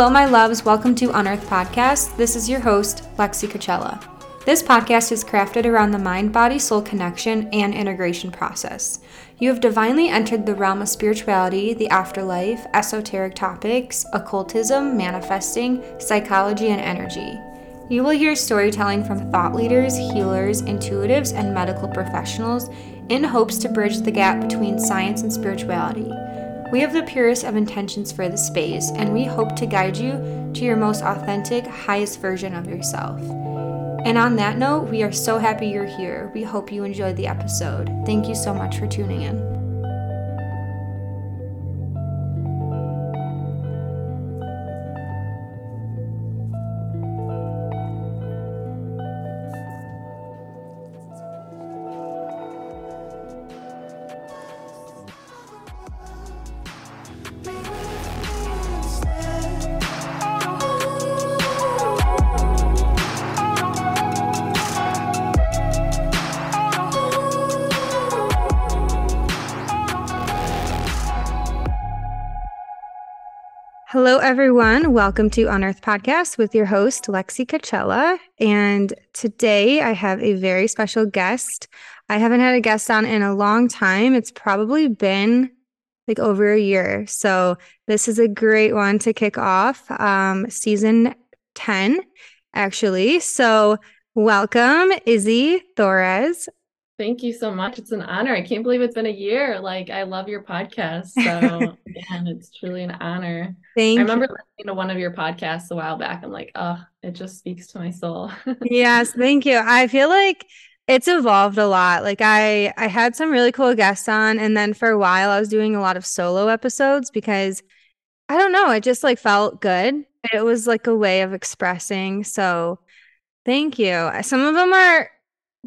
Hello, my loves. Welcome to Unearthed Podcast. This is your host, Lexi Coachella. This podcast is crafted around the mind body soul connection and integration process. You have divinely entered the realm of spirituality, the afterlife, esoteric topics, occultism, manifesting, psychology, and energy. You will hear storytelling from thought leaders, healers, intuitives, and medical professionals in hopes to bridge the gap between science and spirituality. We have the purest of intentions for the space, and we hope to guide you to your most authentic, highest version of yourself. And on that note, we are so happy you're here. We hope you enjoyed the episode. Thank you so much for tuning in. Everyone. Welcome to Unearthed Podcast with your host, Lexi Coachella. And today I have a very special guest. I haven't had a guest on in a long time. It's probably been like over a year. So this is a great one to kick off um, season 10, actually. So welcome, Izzy Thorrez. Thank you so much. It's an honor. I can't believe it's been a year. Like I love your podcast. So and it's truly an honor. Thank I remember you. listening to one of your podcasts a while back. I'm like, oh, it just speaks to my soul. yes, thank you. I feel like it's evolved a lot. Like I I had some really cool guests on and then for a while I was doing a lot of solo episodes because I don't know, it just like felt good. It was like a way of expressing. So thank you. Some of them are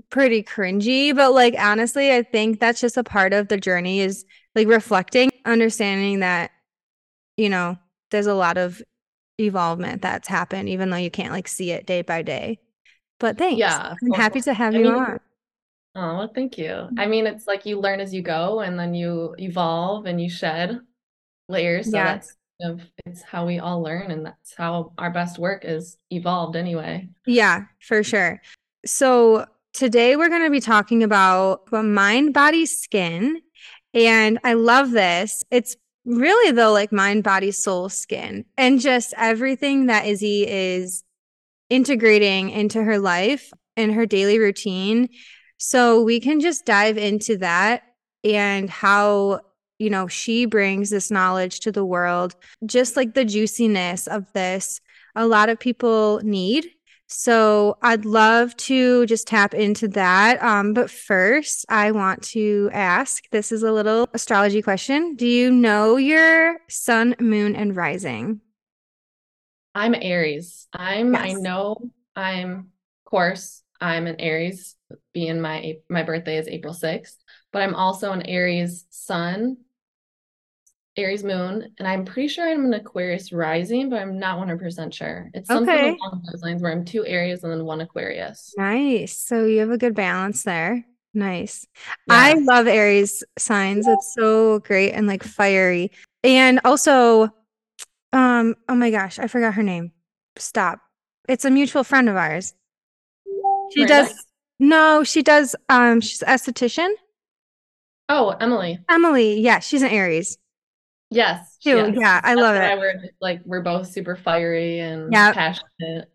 pretty cringy, but like honestly, I think that's just a part of the journey is like reflecting, understanding that, you know, there's a lot of evolvement that's happened, even though you can't like see it day by day. But thanks. Yeah. I'm happy to have I you mean, on. Oh, well, thank you. Mm-hmm. I mean, it's like you learn as you go and then you evolve and you shed layers. So yeah. that's of it's how we all learn and that's how our best work is evolved anyway. Yeah, for sure. So Today, we're going to be talking about mind, body, skin. And I love this. It's really, though, like mind, body, soul, skin, and just everything that Izzy is integrating into her life and her daily routine. So we can just dive into that and how, you know, she brings this knowledge to the world, just like the juiciness of this. A lot of people need so I'd love to just tap into that. Um, but first, I want to ask this is a little astrology question. Do you know your sun, moon, and rising? I'm Aries. I'm, yes. I know I'm, of course, I'm an Aries, being my my birthday is April 6th, but I'm also an Aries sun Aries moon, and I'm pretty sure I'm an Aquarius rising, but I'm not 100% sure. It's something okay. along those lines where I'm two Aries and then one Aquarius. Nice. So you have a good balance there. Nice. Yeah. I love Aries signs. It's so great and like fiery. And also, um, oh my gosh, I forgot her name. Stop. It's a mutual friend of ours. She does no, she does um she's esthetician. Oh, Emily. Emily, yeah, she's an Aries. Yes. Too. Yes. Yeah, I love it. We're like we're both super fiery and yeah. passionate.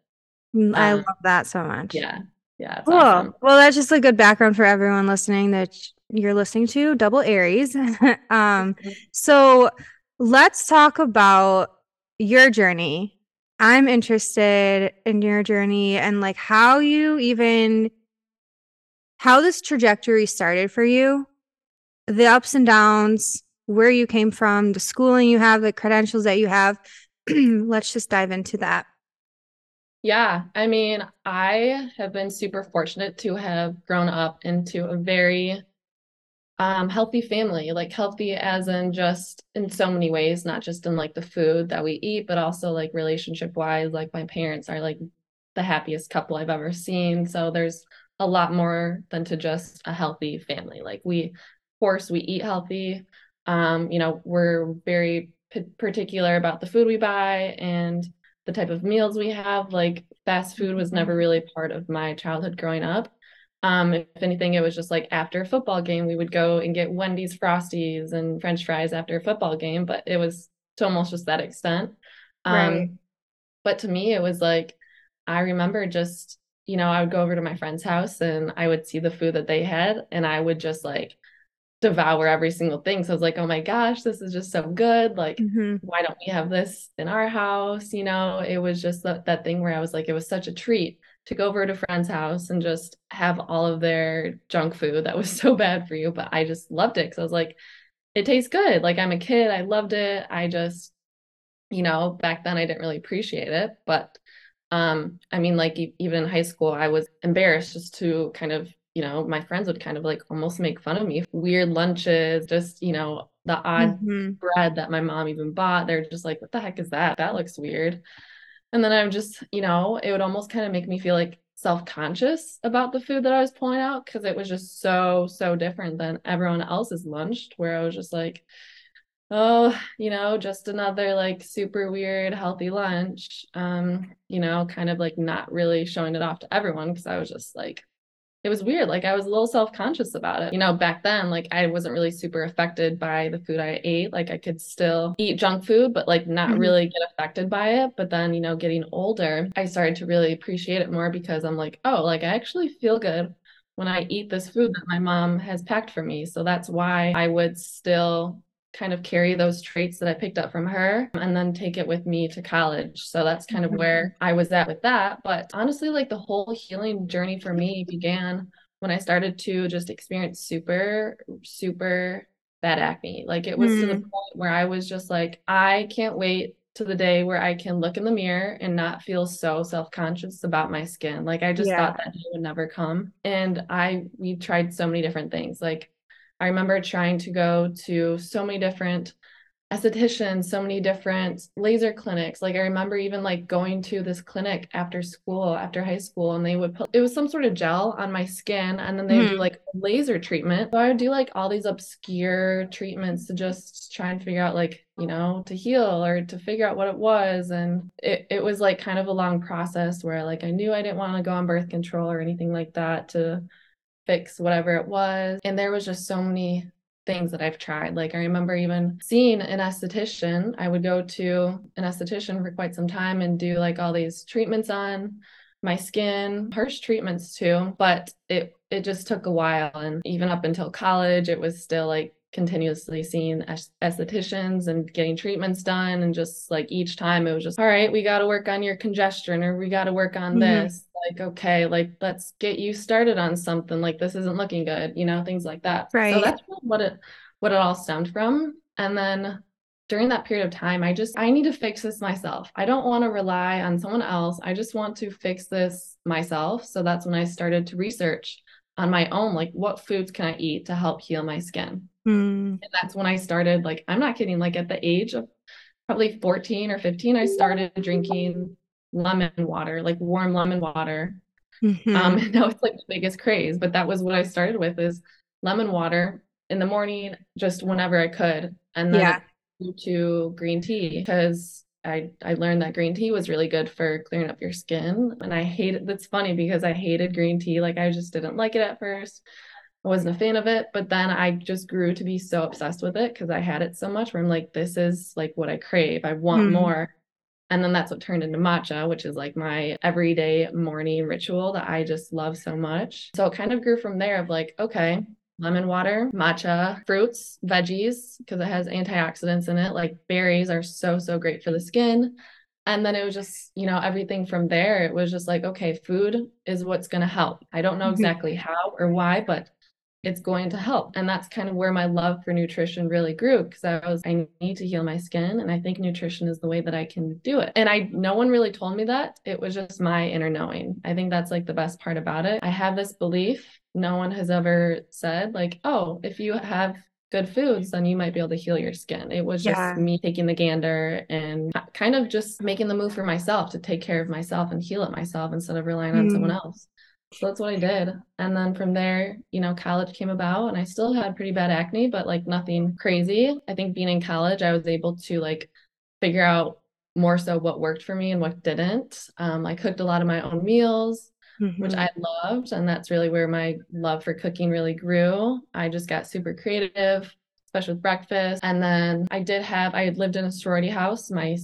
Mm, I um, love that so much. Yeah. Yeah. Cool. Awesome. Well, that's just a good background for everyone listening that you're listening to Double Aries. um, mm-hmm. so let's talk about your journey. I'm interested in your journey and like how you even how this trajectory started for you, the ups and downs, where you came from, the schooling you have, the credentials that you have. Let's just dive into that. Yeah, I mean, I have been super fortunate to have grown up into a very um, healthy family, like healthy as in just in so many ways, not just in like the food that we eat, but also like relationship wise. Like my parents are like the happiest couple I've ever seen. So there's a lot more than to just a healthy family. Like we, of course, we eat healthy. Um, you know, we're very p- particular about the food we buy and the type of meals we have. Like fast food was never Mm-hmm. really part of my childhood growing up. Um, if anything, it was just like after a football game, we would go and get Wendy's Frosties and French fries after a football game, but it was to almost just that extent. Um, Right. but to me, it was like I remember just, you know, I would go over to my friend's house and I would see the food that they had and I would just like devour every single thing. So I was like, oh my gosh, this is just so good. Like, Mhm. why don't we have this in our house? You know, it was just that, that thing where I was like, it was such a treat to go over to a friend's house and just have all of their junk food that was so bad for you. But I just loved it because I was like, it tastes good. Like I'm a kid, I loved it. I just, you know, back then I didn't really appreciate it. But um, I mean, like e- even in high school, I was embarrassed just to kind of you know, my friends would kind of like almost make fun of me. Weird lunches, just, you know, the odd Mhm. bread that my mom even bought. They're just like, what the heck is that? That looks weird. And then I would just, you know, it would almost kind of make me feel like self-conscious about the food that I was pulling out because it was just so, so different than everyone else's lunch, where I was just like, oh, you know, just another like super weird healthy lunch. Um, you know, kind of like not really showing it off to everyone because I was just like, it was weird. Like I was a little self-conscious about it. You know, back then, like I wasn't really super affected by the food I ate. Like I could still eat junk food, but like not Mhm. really get affected by it. But then, you know, getting older, I started to really appreciate it more because I'm like, oh, like I actually feel good when I eat this food that my mom has packed for me. So that's why I would still kind of carry those traits that I picked up from her and then take it with me to college. So that's kind of where I was at with that. But honestly, like the whole healing journey for me began when I started to just experience super, super bad acne. Like it was to the Mm. point where I was just like, I can't wait to the day where I can look in the mirror and not feel so self-conscious about my skin. Like I just Yeah. thought that day would never come. And I we tried so many different things. Like I remember trying to go to so many different estheticians, so many different laser clinics. Like I remember even like going to this clinic after school, after high school, and they would put it was some sort of gel on my skin, and then they would do Mhm. like laser treatment. So I would do like all these obscure treatments to just try and figure out like, you know, to heal or to figure out what it was. And it, it was like kind of a long process where like I knew I didn't want to go on birth control or anything like that to fix whatever it was. And there was just so many things that I've tried. Like I remember even seeing an esthetician. I would go to an esthetician for quite some time and do like all these treatments on my skin, harsh treatments too, but it it just took a while and even up until college it was still like continuously seeing estheticians and getting treatments done and just like each time it was just all right we got to work on your congestion or we got to work on Mhm. this. Like okay like let's get you started on something. Like this isn't looking good you know things like that. So that's what it what it all stemmed from. And then during that period of time i just i need to fix this myself. I don't want to rely on someone else. I just want to fix this myself. So that's when i started to research on my own like what foods can i eat to help heal my skin Mm. and that's when I started, like, I'm not kidding, like at the age of probably 14 or 15, I started drinking lemon water, like warm lemon water. Um, and now it's like the biggest craze, but that was what I started with is lemon water in the morning, just whenever I could. And then Yeah. to green tea because I I learned that green tea was really good for clearing up your skin. And I hated that's funny because I hated green tea. Like I just didn't like it at first. I wasn't a fan of it, but then I just grew to be so obsessed with it because I had it so much where I'm like, this is like what I crave. I want Mm. more. And then that's what turned into matcha, which is like my everyday morning ritual that I just love so much. So it kind of grew from there of like, okay, lemon water, matcha, fruits, veggies, because it has antioxidants in it. Like berries are so, so great for the skin. And then it was just, you know, everything from there. It was just like, okay, food is what's going to help. I don't know Mhm. exactly how or why, but it's going to help. And that's kind of where my love for nutrition really grew because I was, I need to heal my skin. And I think nutrition is the way that I can do it. And I, no one really told me that. It was just my inner knowing. I think that's like the best part about it. I have this belief. No one has ever said, like, oh, if you have good foods, then you might be able to heal your skin. It was just Yeah. me taking the gander and kind of just making the move for myself to take care of myself and heal it myself instead of relying on someone Mm. else. So that's what I did. And then from there, you know, college came about and I still had pretty bad acne, but like nothing crazy. I think being in college, I was able to like figure out more so what worked for me and what didn't. Um, I cooked a lot of my own meals, mm-hmm. which I loved. And that's really where my love for cooking really grew. I just got super creative, especially with breakfast. And then I did have, I had lived in a sorority house my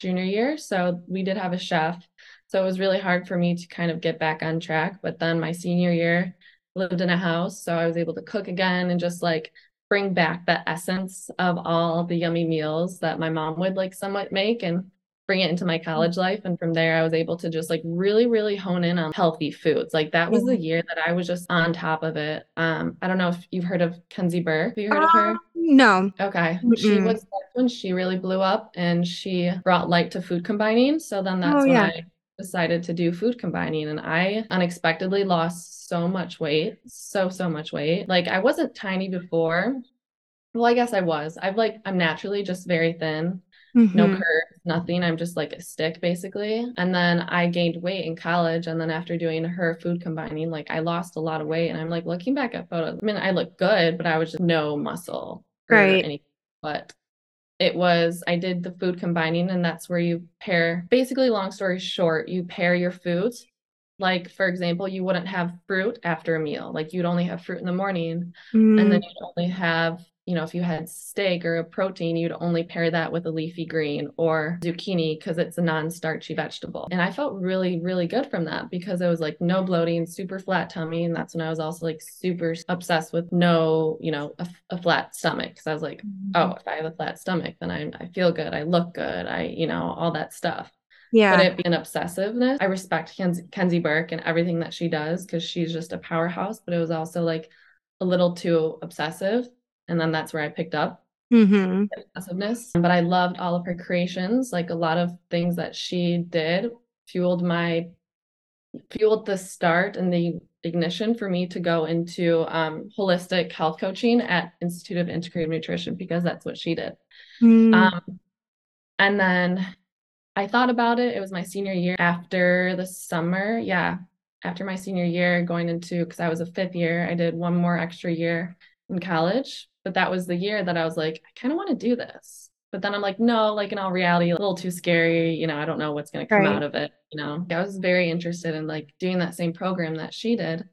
junior year. So we did have a chef so it was really hard for me to kind of get back on track. But then my senior year, lived in a house. So I was able to cook again and just like bring back the essence of all the yummy meals that my mom would like somewhat make and bring it into my college life. And from there, I was able to just like really, really hone in on healthy foods. Like that was the year that I was just on top of it. Um, I don't know if you've heard of Kenzie Burke. Have you heard uh, of her? Um, no. Okay. Mm-mm. She was when she really blew up and she brought light to food combining. So then that's oh, when yeah. I decided to do food combining and I unexpectedly lost so much weight, so so much weight. Like I wasn't tiny before. Well, I guess I was. I've like I'm naturally just very thin. Mm-hmm. No curves, nothing. I'm just like a stick basically. And then I gained weight in college and then after doing her food combining, like I lost a lot of weight and I'm like looking back at photos. I mean, I look good, but I was just no muscle. Right. Anything. But it was I did the food combining, and that's where you pair basically, long story short, you pair your foods. Like, for example, you wouldn't have fruit after a meal. Like, you'd only have fruit in the morning, mm. and then mm. you'd only have you know, if you had steak or a protein, you'd only pair that with a leafy green or zucchini because it's a non starchy vegetable. And I felt really, really good from that because I was like no bloating, super flat tummy. And that's when I was also like super obsessed with no, you know, a, a flat stomach. Cause I was like, mm-hmm. oh, if I have a flat stomach, then I, I feel good. I look good. I, you know, all that stuff. Yeah. But it be an obsessiveness, I respect Kenzie, Kenzie Burke and everything that she does because she's just a powerhouse, but it was also like a little too obsessive and then that's where I picked up mm-hmm. obsessiveness. But I loved all of her creations. Like a lot of things that she did fueled my fueled the start and the ignition for me to go into um, holistic health coaching at Institute of Integrative Nutrition because that's what she did. Mm. Um, and then I thought about it. It was my senior year after the summer. Yeah. After my senior year, going into, because I was a fifth year, I did one more extra year in college but that was the year that I was like, I kind of want to do this. But then I'm like, no, like in all reality, a little too scary. You know, I don't know what's going to come right. out of it. You know, I was very interested in like doing that same program that she did,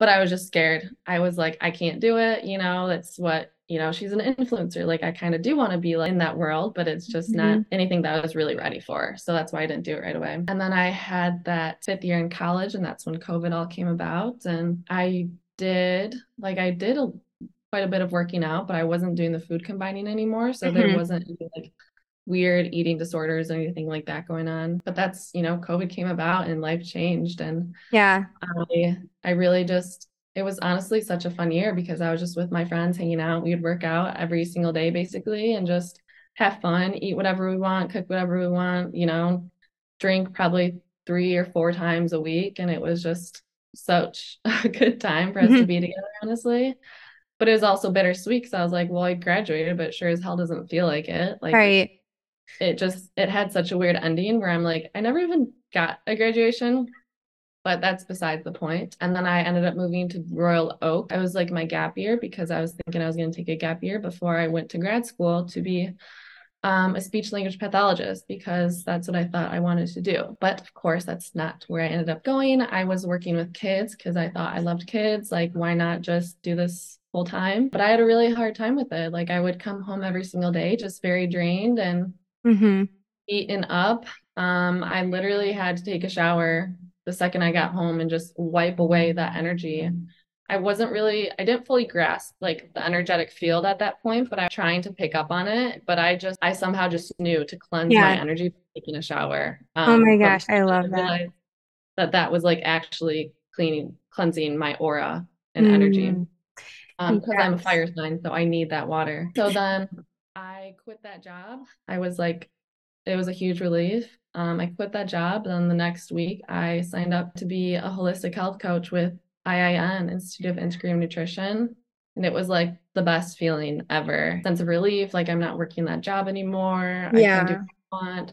but I was just scared. I was like, I can't do it. You know, that's what, you know, she's an influencer. Like, I kind of do want to be like in that world, but it's just mm-hmm. not anything that I was really ready for. So that's why I didn't do it right away. And then I had that fifth year in college, and that's when COVID all came about. And I did, like, I did a quite a bit of working out, but I wasn't doing the food combining anymore. So mm-hmm. there wasn't like weird eating disorders or anything like that going on. But that's, you know, COVID came about and life changed. And yeah, I I really just it was honestly such a fun year because I was just with my friends hanging out. We'd work out every single day basically and just have fun, eat whatever we want, cook whatever we want, you know, drink probably three or four times a week. And it was just such a good time for us to mm-hmm. be together, honestly but it was also bittersweet because I was like, well, I graduated, but sure as hell doesn't feel like it. Like, right. It just it had such a weird ending where I'm like, I never even got a graduation, but that's besides the point. And then I ended up moving to Royal Oak. I was like my gap year because I was thinking I was going to take a gap year before I went to grad school to be um, a speech language pathologist because that's what I thought I wanted to do. But of course, that's not where I ended up going. I was working with kids because I thought I loved kids. Like, why not just do this full time. But I had a really hard time with it. Like I would come home every single day just very drained and mm-hmm. eaten up. Um, I literally had to take a shower the second I got home and just wipe away that energy. I wasn't really, I didn't fully grasp like the energetic field at that point, but I'm trying to pick up on it. But I just, I somehow just knew to cleanse yeah. my energy taking a shower. Um, oh my gosh, I love that. That that was like actually cleaning, cleansing my aura and mm. energy um because yes. i'm a fire sign so i need that water so then i quit that job i was like it was a huge relief um i quit that job then the next week i signed up to be a holistic health coach with iin institute of integrative nutrition and it was like the best feeling ever sense of relief like i'm not working that job anymore yeah. i can do what i want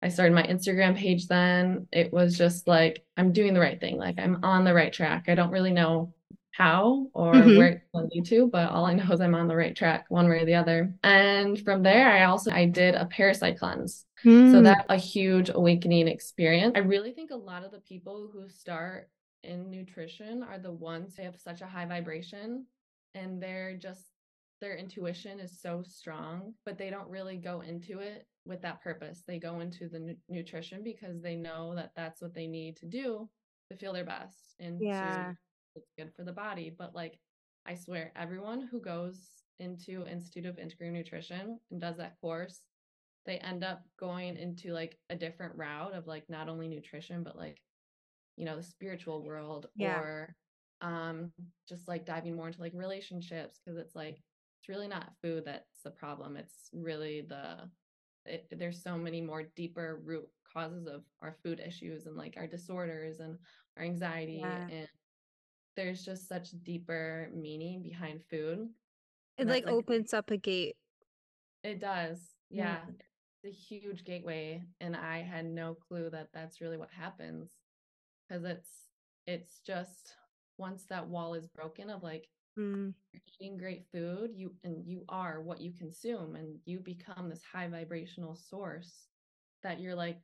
I started my Instagram page then. It was just like I'm doing the right thing. Like I'm on the right track. I don't really know how or Mhm. where it's going to lead to, but all I know is I'm on the right track one way or the other. And from there, I also I did a parasite cleanse. So Mm. that's a huge awakening experience. I really think a lot of the people who start in nutrition are the ones who have such a high vibration and they're just their intuition is so strong, but they don't really go into it with that purpose. They go into the nu- nutrition because they know that that's what they need to do to feel their best and to Yeah. it's good for the body. But like, I swear, everyone who goes into Institute of Integrative Nutrition and does that course, they end up going into like a different route of like not only nutrition, but like, you know, the spiritual world Yeah. or um just like diving more into like relationships because it's like it's really not food that's the problem. It's really the it, there's so many more deeper root causes of our food issues and like our disorders and our anxiety Yeah. and there's just such deeper meaning behind food It like like opens up a gate. it does Yeah. yeah it's a huge gateway and i had no clue that that's really what happens because it's it's just once that wall is broken of like Mm. you're eating great food you and you are what you consume and you become this high vibrational source that you're like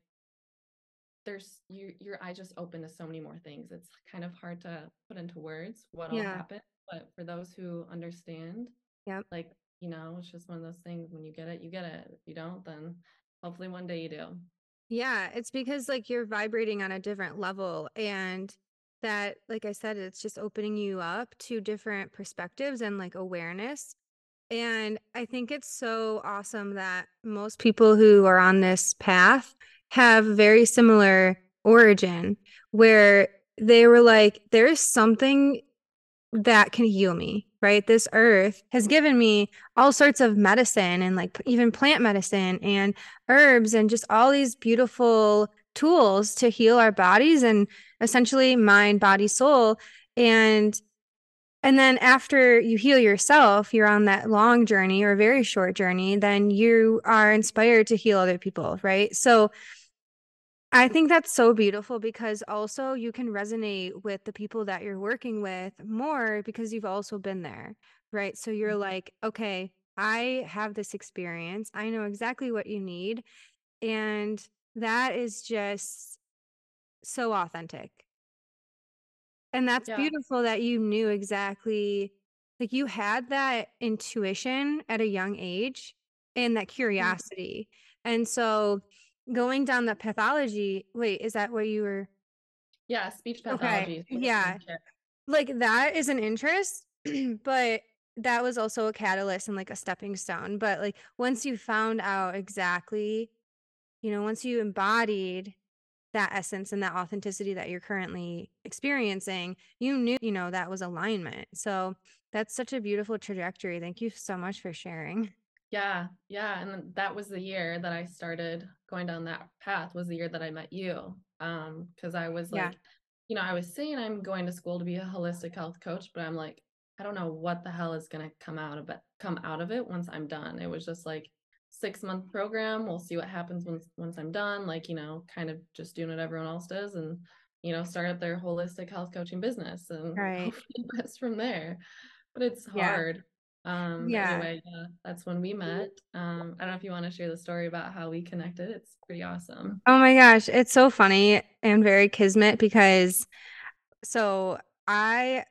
there's you your eye just open to so many more things it's kind of hard to put into words what all Yeah. happened but for those who understand yeah like you know it's just one of those things when you get it you get it if you don't then hopefully one day you do Yeah, it's because like you're vibrating on a different level and that like I said it's just opening you up to different perspectives and like awareness. And I think it's so awesome that most people who are on this path have very similar origin where they were like there's something that can heal me, right? This earth has mm-hmm. given me all sorts of medicine and like even plant medicine and herbs and just all these beautiful tools to heal our bodies and essentially mind, body, soul. And and then after you heal yourself, you're on that long journey or a very short journey, then you are inspired to heal other people, right? So I think that's so beautiful because also you can resonate with the people that you're working with more because you've also been there, right? So you're like, okay, I have this experience. I know exactly what you need. And that is just so authentic. And that's yeah beautiful that you knew exactly, like you had that intuition at a young age and that Mm. curiosity. And so going down the pathology, wait, is that what you were? yeah speech pathology so Yeah. Like that is an interest, but that was also a catalyst and like a stepping stone. But like once you found out exactly, you know, once you embodied that essence and that authenticity that you're currently experiencing, you knew, you know, that was alignment. So that's such a beautiful trajectory. Thank you so much for sharing. Yeah, yeah, and that was the year that I started going down that path was the year that I met you. Um, because I was Yeah. like, you know, I was saying I'm going to school to be a holistic health coach, but I'm like, I don't know what the hell is gonna come out of it, come out of it once I'm done. It was just like six month program. We'll see what happens once once I'm done. Like, you know, kind of just doing what everyone else does and you know, start up their holistic health coaching business and Right. hopefully best from there. But it's hard. Um, Yeah. anyway, yeah, that's when we met. Um, I don't know if you want to share the story about how we connected. It's pretty awesome. Oh my gosh. It's so funny and very kismet because so I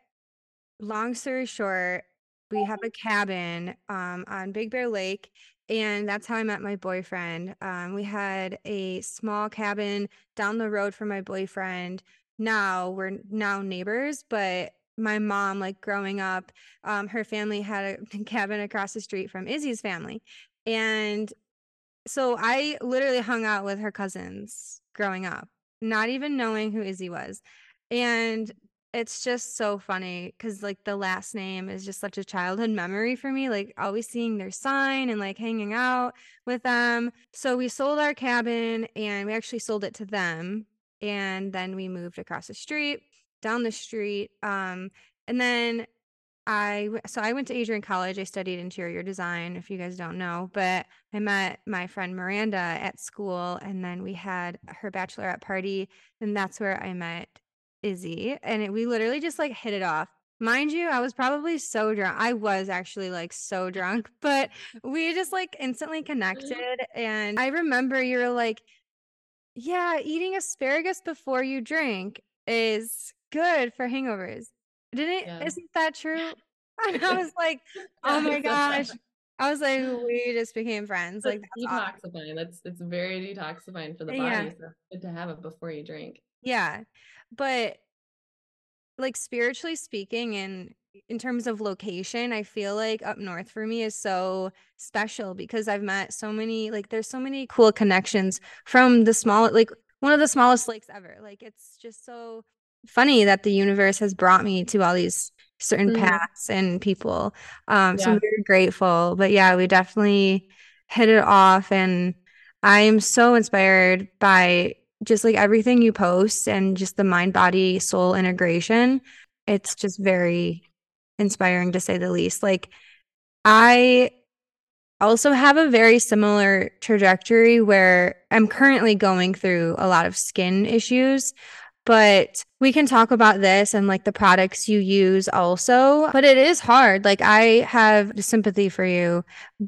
long story short, we have a cabin um, on Big Bear Lake, and that's how I met my boyfriend. Um, we had a small cabin down the road from my boyfriend. Now we're now neighbors, but my mom, like growing up, um, her family had a cabin across the street from Izzy's family. And so I literally hung out with her cousins growing up, not even knowing who Izzy was. And it's just so funny because like the last name is just such a childhood memory for me, like always seeing their sign and like hanging out with them. So we sold our cabin and we actually sold it to them. And then we moved across the street, down the street. Um, and then I so I went to Adrian College. I studied interior design, if you guys don't know, but I met my friend Miranda at school and then we had her bachelorette party and that's where I met Izzy and it, we literally just like hit it off. Mind you, I was probably so drunk. I was actually like so drunk, but we just like instantly connected and I remember you were like yeah, eating asparagus before you drink is good for hangovers. Didn't Yeah. isn't that true? And I was like, "Oh my gosh." I was like, "We just became friends." Like, that's awesome. detoxifying. That's it's very detoxifying for the Yeah. body, so it's good to have it before you drink. Yeah. But like spiritually speaking and in terms of location, I feel like up north for me is so special because I've met so many like there's so many cool connections from the small like one of the smallest lakes ever. Like it's just so funny that the universe has brought me to all these certain Mhm. paths and people. Um so I'm very grateful. But yeah, we definitely hit it off and I am so inspired by just like everything you post and just the mind body soul integration it's just very inspiring to say the least like i also have a very similar trajectory where i'm currently going through a lot of skin issues but we can talk about this and like the products you use also but it is hard like i have sympathy for you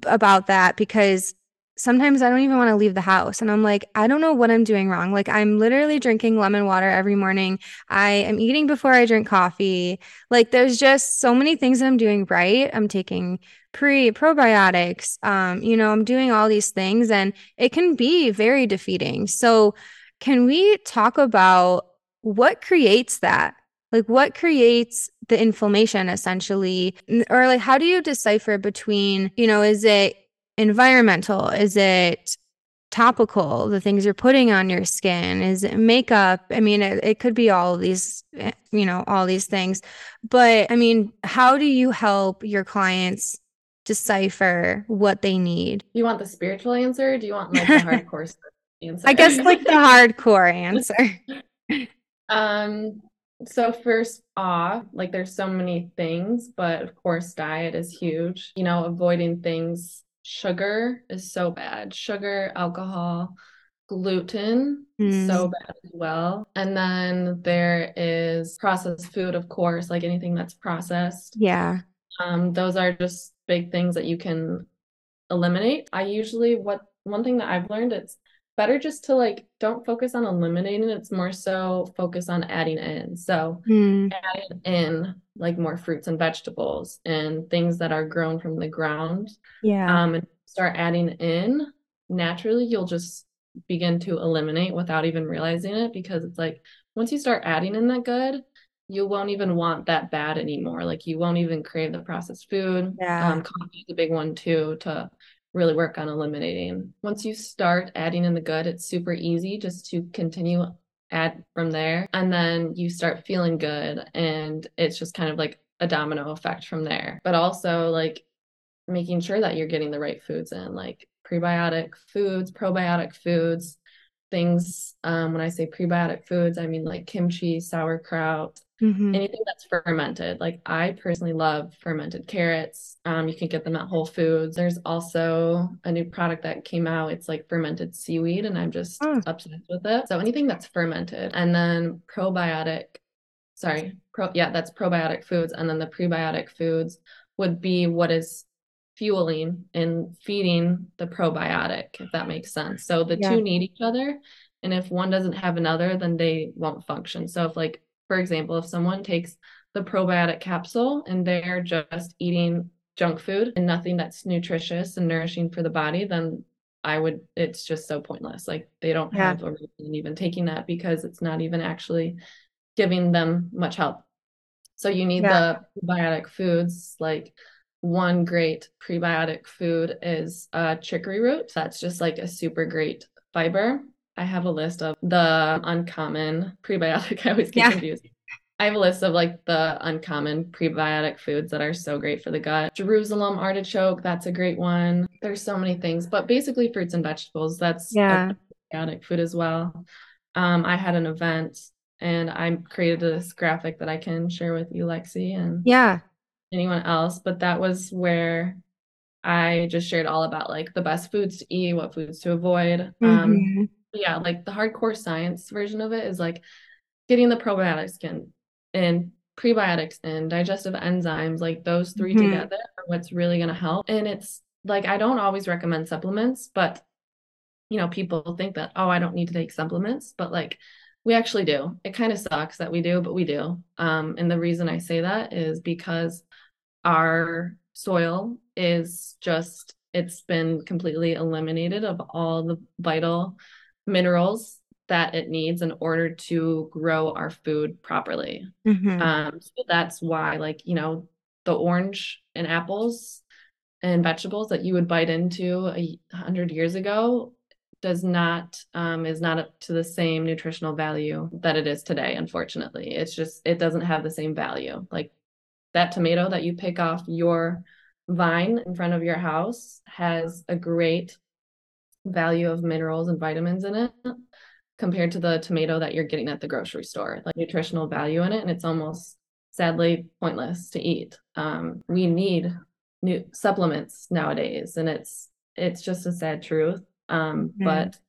about that because sometimes I don't even want to leave the house. And I'm like, I don't know what I'm doing wrong. Like, I'm literally drinking lemon water every morning. I am eating before I drink coffee. Like, there's just so many things that I'm doing right. I'm taking pre probiotics. Um, you know, I'm doing all these things and it can be very defeating. So, can we talk about what creates that? Like, what creates the inflammation essentially? Or, like, how do you decipher between, you know, is it environmental? Is it topical? The things you're putting on your skin? Is it makeup? I mean, it, it could be all these, eh, you know, all these things. But I mean, how do you help your clients decipher what they need? You want the spiritual answer? Or do you want like the hardcore answer? I guess like the hardcore answer. Um, so first off, like there's so many things, but of course diet is huge. You know, avoiding things, sugar is so bad. Sugar, alcohol, gluten, Mm. so bad as well. And then there is processed food, of course, like anything that's processed. Yeah. Um, those are just big things that you can eliminate. I usually what one thing that I've learned it's better just to like don't focus on eliminating, it's more so focus on adding in. So Mm. adding in like more fruits and vegetables and things that are grown from the ground. Yeah. Um and start adding in naturally you'll just begin to eliminate without even realizing it because it's like once you start adding in that good you won't even want that bad anymore like you won't even crave the processed food Yeah. um coffee is a big one too to really work on eliminating. Once you start adding in the good it's super easy just to continue add from there and then you start feeling good and it's just kind of like a domino effect from there. But also like making sure that you're getting the right foods in, like prebiotic foods, probiotic foods, things. Um, when I say prebiotic foods, I mean like kimchi, sauerkraut, Mhm. anything that's fermented. Like I personally love fermented carrots. Um, you can get them at Whole Foods. There's also a new product that came out. It's like fermented seaweed, and I'm just Oh. obsessed with it. So anything that's fermented, and then probiotic. Sorry, pro yeah, that's probiotic foods, and then the prebiotic foods would be what is fueling and feeding the probiotic, if that makes sense. So the Yeah. two need each other. And if one doesn't have another, then they won't function. So if like, for example, if someone takes the probiotic capsule and they're just eating junk food and nothing that's nutritious and nourishing for the body, then I would, it's just so pointless. Like they don't Yeah. have a reason even taking that because it's not even actually giving them much help. So you need Yeah. the probiotic foods like one great prebiotic food is uh, chicory root. That's just like a super great fiber. I have a list of the uncommon prebiotic. I always get Yeah. confused. I have a list of like the uncommon prebiotic foods that are so great for the gut. Jerusalem artichoke, that's a great one. There's so many things, but basically fruits and vegetables. That's Yeah. a prebiotic food as well. Um, I had an event and I created this graphic that I can share with you, Lexi, and Yeah. Anyone else, but that was where I just shared all about like the best foods to eat, what foods to avoid. Um, Mhm. yeah, like the hardcore science version of it is like getting the probiotics in and prebiotics and digestive enzymes, like those 3 Mhm. together are what's really going to help. And it's like I don't always recommend supplements, but you know, people think that, oh, I don't need to take supplements, but like we actually do. It kind of sucks that we do, but we do. Um, and the reason I say that is because our soil is just it's been completely eliminated of all the vital minerals that it needs in order to grow our food properly. Mhm. Um, so that's why, like, you know, the orange and apples and vegetables that you would bite into a hundred years ago does not um, is not up to the same nutritional value that it is today. Unfortunately, it's just it doesn't have the same value. Like that tomato that you pick off your vine in front of your house has a great value of minerals and vitamins in it compared to the tomato that you're getting at the grocery store like nutritional value in it and it's almost sadly pointless to eat um, we need new supplements nowadays and it's it's just a sad truth um, Mhm. but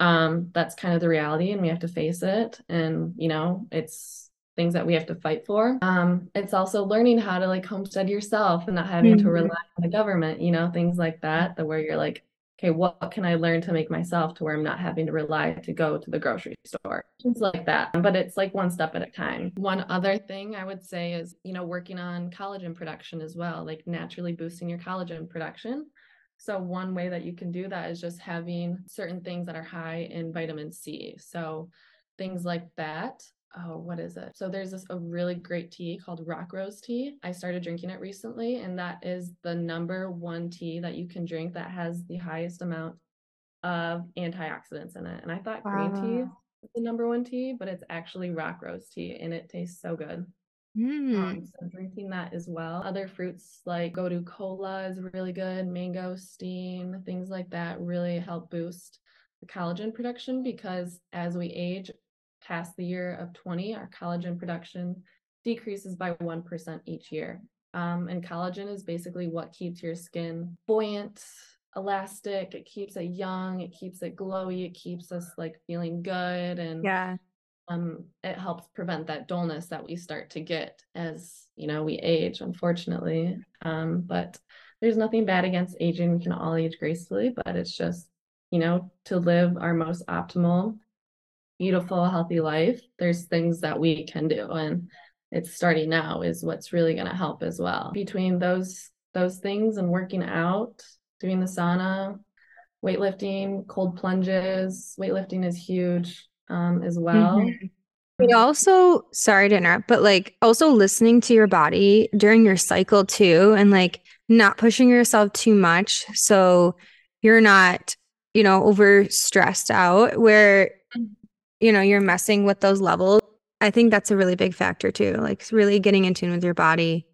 um, that's kind of the reality and we have to face it and you know it's things that we have to fight for um, it's also learning how to like homestead yourself and not having to Mhm. rely on the government you know things like that that where you're like okay what can i learn to make myself to where i'm not having to rely to go to the grocery store things like that but it's like one step at a time one other thing i would say is you know working on collagen production as well like naturally boosting your collagen production so one way that you can do that is just having certain things that are high in vitamin C. So things like that. Oh, what is it? So there's this a really great tea called rock rose tea. I started drinking it recently, and that is the number one tea that you can drink that has the highest amount of antioxidants in it. And I thought green tea Wow. was the number one tea, but it's actually rock rose tea, and it tastes so good. Mm. Um, so drinking that as well. Other fruits like Gotu kola is really good, mangosteen, things like that really help boost the collagen production because as we age past the year of 20, our collagen production decreases by 1% each year. Um, and collagen is basically what keeps your skin buoyant, elastic, it keeps it young, it keeps it glowy, it keeps us like feeling good and Yeah. um, it helps prevent that dullness that we start to get as you know we age unfortunately um, but there's nothing bad against aging we can all age gracefully but it's just you know to live our most optimal beautiful healthy life there's things that we can do and it's starting now is what's really going to help as well between those those things and working out doing the sauna weightlifting cold plunges weightlifting is huge um, as well Mhm. But also, sorry to interrupt, but like also listening to your body during your cycle too, and like not pushing yourself too much. So you're not, you know, over stressed out where, you know, you're messing with those levels. I think that's a really big factor too. Like really getting in tune with your body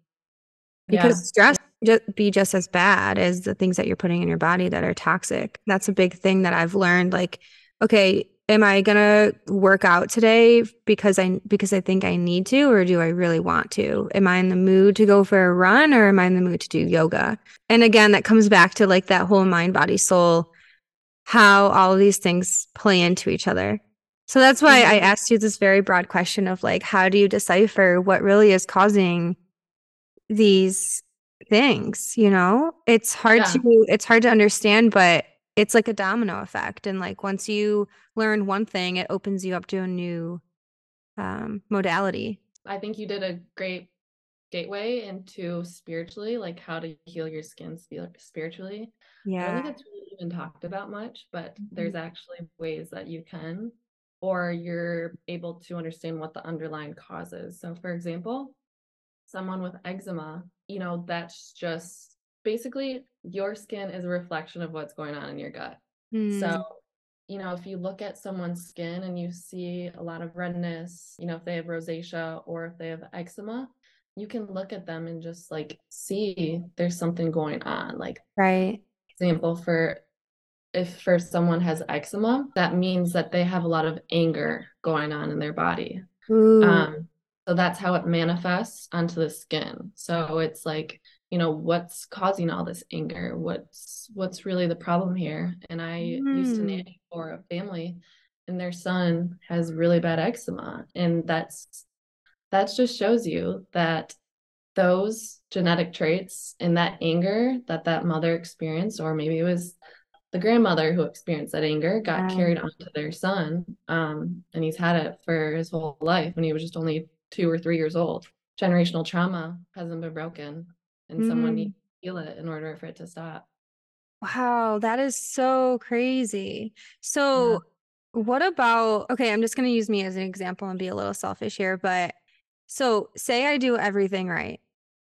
yeah because stress just be just as bad as the things that you're putting in your body that are toxic. That's a big thing that I've learned. Like, okay, am I gonna work out today because I because I think I need to, or do I really want to? Am I in the mood to go for a run, or am I in the mood to do yoga? And again, that comes back to like that whole mind, body, soul, how all of these things play into each other. So that's why I Mhm. asked you this very broad question of like, how do you decipher what really is causing these things, you know? It's hard Yeah. to it's hard to understand, but it's like a domino effect. And like once you learn one thing, it opens you up to a new um modality. I think you did a great gateway into spiritually, like how to heal your skin spi- spiritually. I don't Yeah. think it's really even talked about much, but Mhm. there's actually ways that you can, or you're able to understand what the underlying cause is. So, for example, someone with eczema, you know, that's just basically your skin is a reflection of what's going on in your gut. Mm, So, you know, if you look at someone's skin and you see a lot of redness, you know, if they have rosacea or if they have eczema, you can look at them and just like see there's something going on. Like, right. example, for if for someone has eczema, that means that they have a lot of anger going on in their body. Um, so that's how it manifests onto the skin. So it's like, you know, what's causing all this anger? What's what's really the problem here? And I mm. used to hmm. nanny for a family and their son has really bad eczema. And that's that just shows you that those genetic traits and that anger that that mother experienced, or maybe it was the grandmother who experienced that anger, got carried onto their son. Um, and he's had it for his whole life when he was just only two or three years old. Generational trauma hasn't been broken, and mm. someone needs to heal it in order for it to stop. Wow, that is so crazy. So, yeah. what about, okay, I'm just going to use me as an example and be a little selfish here, but so say I do everything right.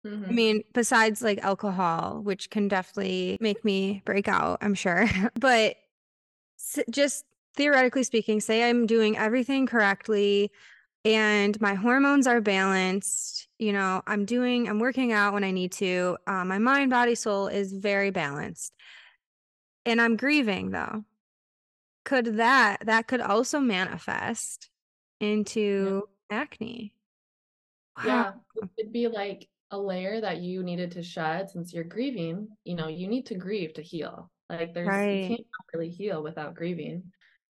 Mm-hmm. I mean, besides like alcohol, which can definitely make me break out, I'm sure. but just theoretically speaking, say I'm doing everything correctly and my hormones are balanced. You know, I'm doing, I'm working out when I need to. Uh, my mind, body, soul is very balanced. And I'm grieving though. Could that, that could also manifest into yeah. acne? Wow. Yeah. It'd be like a layer that you needed to shed since you're grieving. You know, you need to grieve to heal. Like there's, right. you can't really heal without grieving.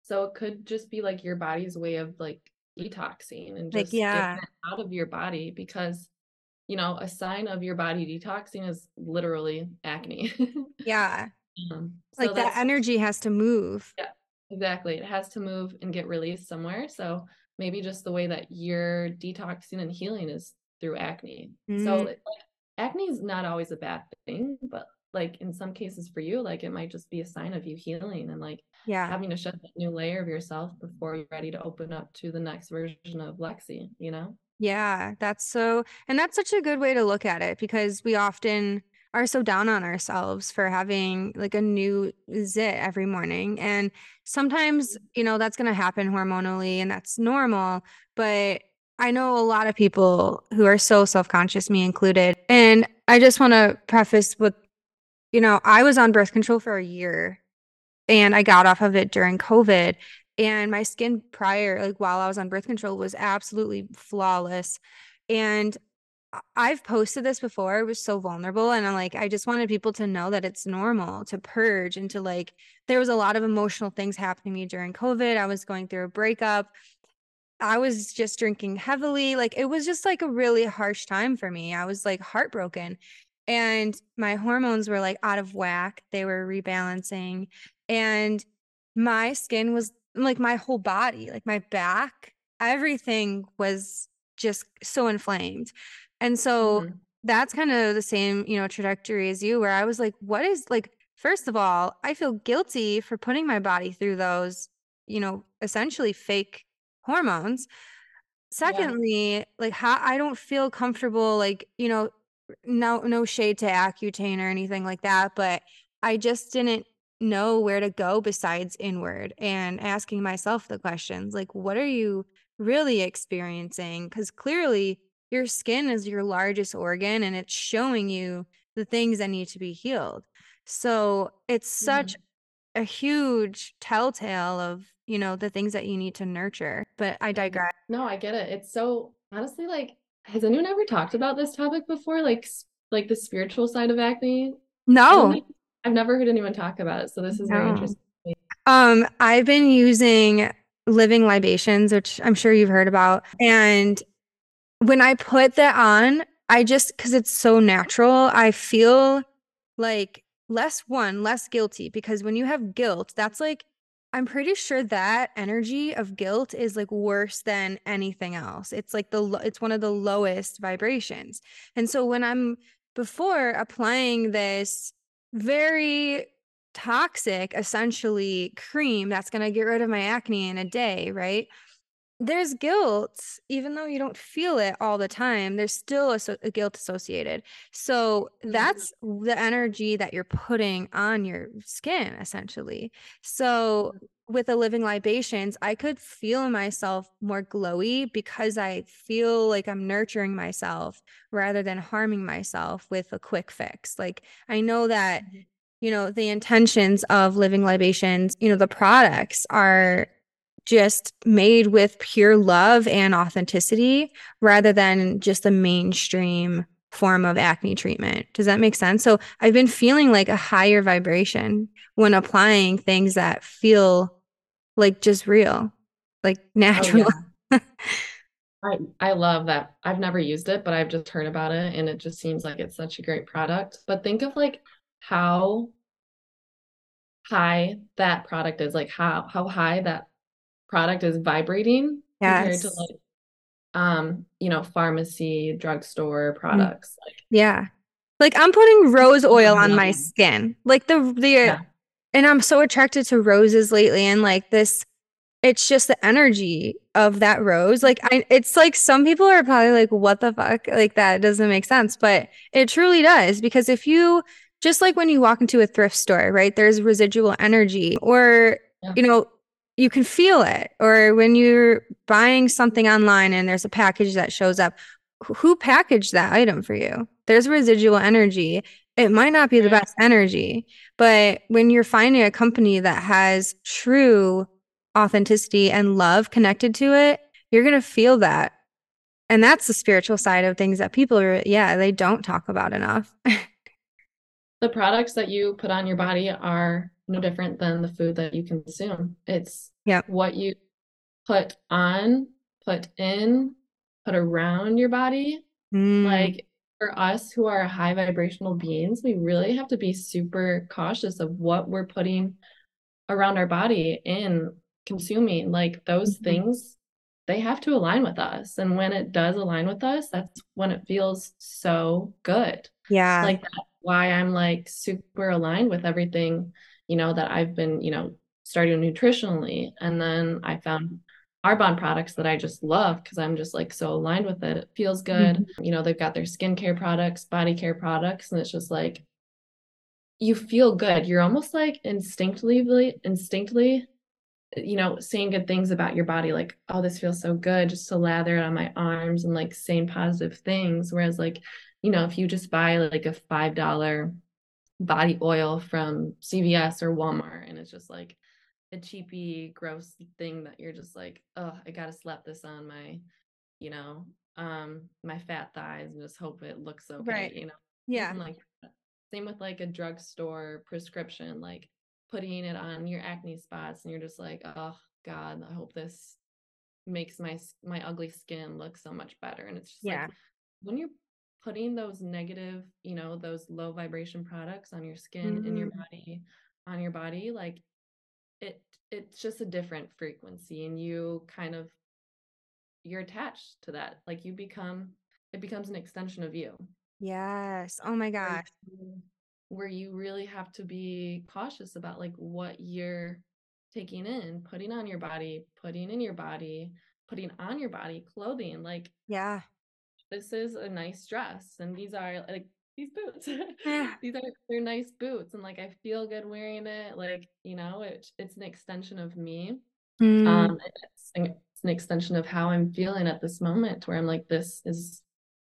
So it could just be like your body's way of like detoxing and just like, yeah. out of your body because you know a sign of your body detoxing is literally acne yeah um, so like that energy has to move yeah exactly it has to move and get released somewhere so maybe just the way that you're detoxing and healing is through acne mm. so like, acne is not always a bad thing but like in some cases for you like it might just be a sign of you healing and like yeah having to shed that new layer of yourself before you're ready to open up to the next version of lexi you know yeah that's so and that's such a good way to look at it because we often are so down on ourselves for having like a new zit every morning and sometimes mm-hmm. you know that's going to happen hormonally and that's normal but I know a lot of people who are so self conscious, me included. And I just want to preface with you know, I was on birth control for a year and I got off of it during COVID. And my skin prior, like while I was on birth control, was absolutely flawless. And I've posted this before. I was so vulnerable. And I'm like, I just wanted people to know that it's normal to purge and to like, there was a lot of emotional things happening to me during COVID. I was going through a breakup. I was just drinking heavily. Like, it was just like a really harsh time for me. I was like heartbroken and my hormones were like out of whack. They were rebalancing and my skin was like my whole body, like my back, everything was just so inflamed. And so mm-hmm. that's kind of the same, you know, trajectory as you where I was like what is like first of all, I feel guilty for putting my body through those, you know, essentially fake hormones. Secondly, yeah. like how I don't feel comfortable like, you know, no no shade to Accutane or anything like that, but I just didn't know where to go besides inward and asking myself the questions like what are you really experiencing cuz clearly your skin is your largest organ and it's showing you the things that need to be healed. So it's such mm-hmm. a huge telltale of, you know, the things that you need to nurture. But I digress. No, I get it. It's so honestly like has anyone ever talked about this topic before? Like like the spiritual side of acne? No. I've never heard anyone talk about it. So this is no. very interesting. Um, I've been using living libations, which I'm sure you've heard about. And when I put that on, I just because it's so natural, I feel like less one, less guilty. Because when you have guilt, that's like I'm pretty sure that energy of guilt is like worse than anything else. It's like the it's one of the lowest vibrations. And so when I'm before applying this very toxic essentially cream that's going to get rid of my acne in a day, right? There's guilt even though you don't feel it all the time there's still a, a guilt associated so mm-hmm. that's the energy that you're putting on your skin essentially so mm-hmm. with the living libations i could feel myself more glowy because i feel like i'm nurturing myself rather than harming myself with a quick fix like i know that mm-hmm. you know the intentions of living libations you know the products are just made with pure love and authenticity rather than just a mainstream form of acne treatment. Does that make sense? So I've been feeling like a higher vibration when applying things that feel like just real, like natural. Oh, yeah. I, I love that. I've never used it, but I've just heard about it and it just seems like it's such a great product. But think of like how high that product is, like how how high that product is vibrating yes. compared to like um, you know, pharmacy, drugstore mm. products. Like yeah. Like I'm putting rose oil on my skin. Like the the yeah. and I'm so attracted to roses lately and like this it's just the energy of that rose. Like I it's like some people are probably like what the fuck? Like that doesn't make sense, but it truly does because if you just like when you walk into a thrift store, right? There's residual energy or yeah. you know, you can feel it. Or when you're buying something online and there's a package that shows up, who packaged that item for you? There's residual energy. It might not be the best energy, but when you're finding a company that has true authenticity and love connected to it, you're going to feel that. And that's the spiritual side of things that people are, yeah, they don't talk about enough. the products that you put on your body are no different than the food that you consume. It's yeah. what you put on, put in, put around your body. Mm. Like for us who are high vibrational beings, we really have to be super cautious of what we're putting around our body in consuming. Like those mm-hmm. things, they have to align with us. And when it does align with us, that's when it feels so good. Yeah. Like that's why I'm like super aligned with everything you know, that I've been, you know, starting nutritionally. And then I found Arbonne products that I just love because I'm just like so aligned with it. It feels good. Mm-hmm. You know, they've got their skincare products, body care products, and it's just like you feel good. You're almost like instinctively, instinctively, you know, saying good things about your body, like, oh, this feels so good, just to lather it on my arms and like saying positive things. Whereas, like, you know, if you just buy like a five dollar body oil from CVS or Walmart, and it's just like a cheapy, gross thing that you're just like, oh, I gotta slap this on my, you know, um, my fat thighs and just hope it looks okay, right. you know. Yeah. and like same with like a drugstore prescription, like putting it on your acne spots, and you're just like, oh God, I hope this makes my my ugly skin look so much better. And it's just yeah. like when you're putting those negative, you know, those low vibration products on your skin, mm-hmm. in your body, on your body, like it it's just a different frequency and you kind of you're attached to that. Like you become it becomes an extension of you. Yes. Oh my gosh. Where you really have to be cautious about like what you're taking in, putting on your body, putting in your body, putting on your body clothing. Like, yeah, this is a nice dress and these are like these boots these are they're nice boots and like i feel good wearing it like you know it, it's an extension of me mm. um it's, it's an extension of how i'm feeling at this moment where i'm like this is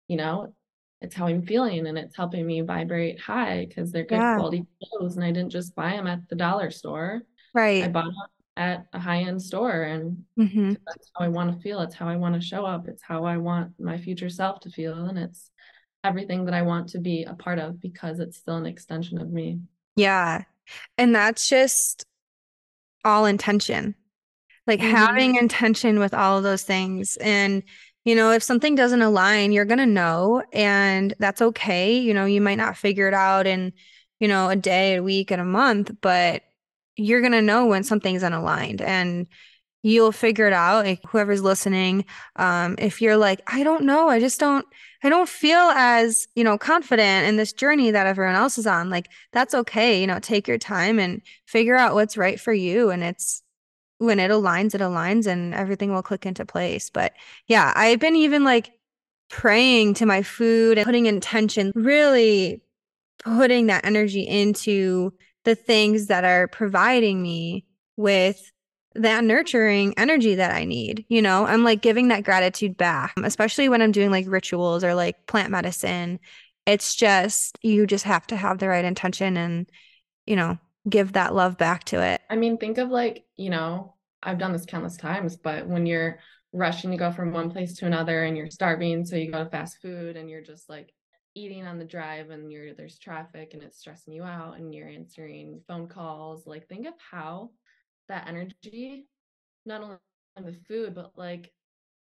you know it's how i'm feeling and it's helping me vibrate high because they're good yeah. quality clothes and i didn't just buy them at the dollar store right i bought them at a high end store and mm-hmm. that's how I want to feel. It's how I want to show up. It's how I want my future self to feel. And it's everything that I want to be a part of because it's still an extension of me. Yeah. And that's just all intention. Like mm-hmm. having intention with all of those things. And, you know, if something doesn't align, you're going to know. And that's okay. You know, you might not figure it out in, you know, a day, a week, and a month, but you're going to know when something's unaligned and you'll figure it out like whoever's listening. Um if you're like i don't know i just don't i don't feel as you know confident in this journey that everyone else is on like that's okay you know take your time and figure out what's right for you and it's when it aligns it aligns and everything will click into place. But yeah i've been even like praying to my food and putting intention really putting that energy into the things that are providing me with that nurturing energy that I need. You know, I'm like giving that gratitude back, especially when I'm doing like rituals or like plant medicine. It's just, you just have to have the right intention and, you know, give that love back to it. I mean, think of like, you know, I've done this countless times, but when you're rushing to go from one place to another and you're starving, so you go to fast food and you're just like eating on the drive and you're there's traffic and it's stressing you out and you're answering phone calls. Like think of how that energy, not only the food, but like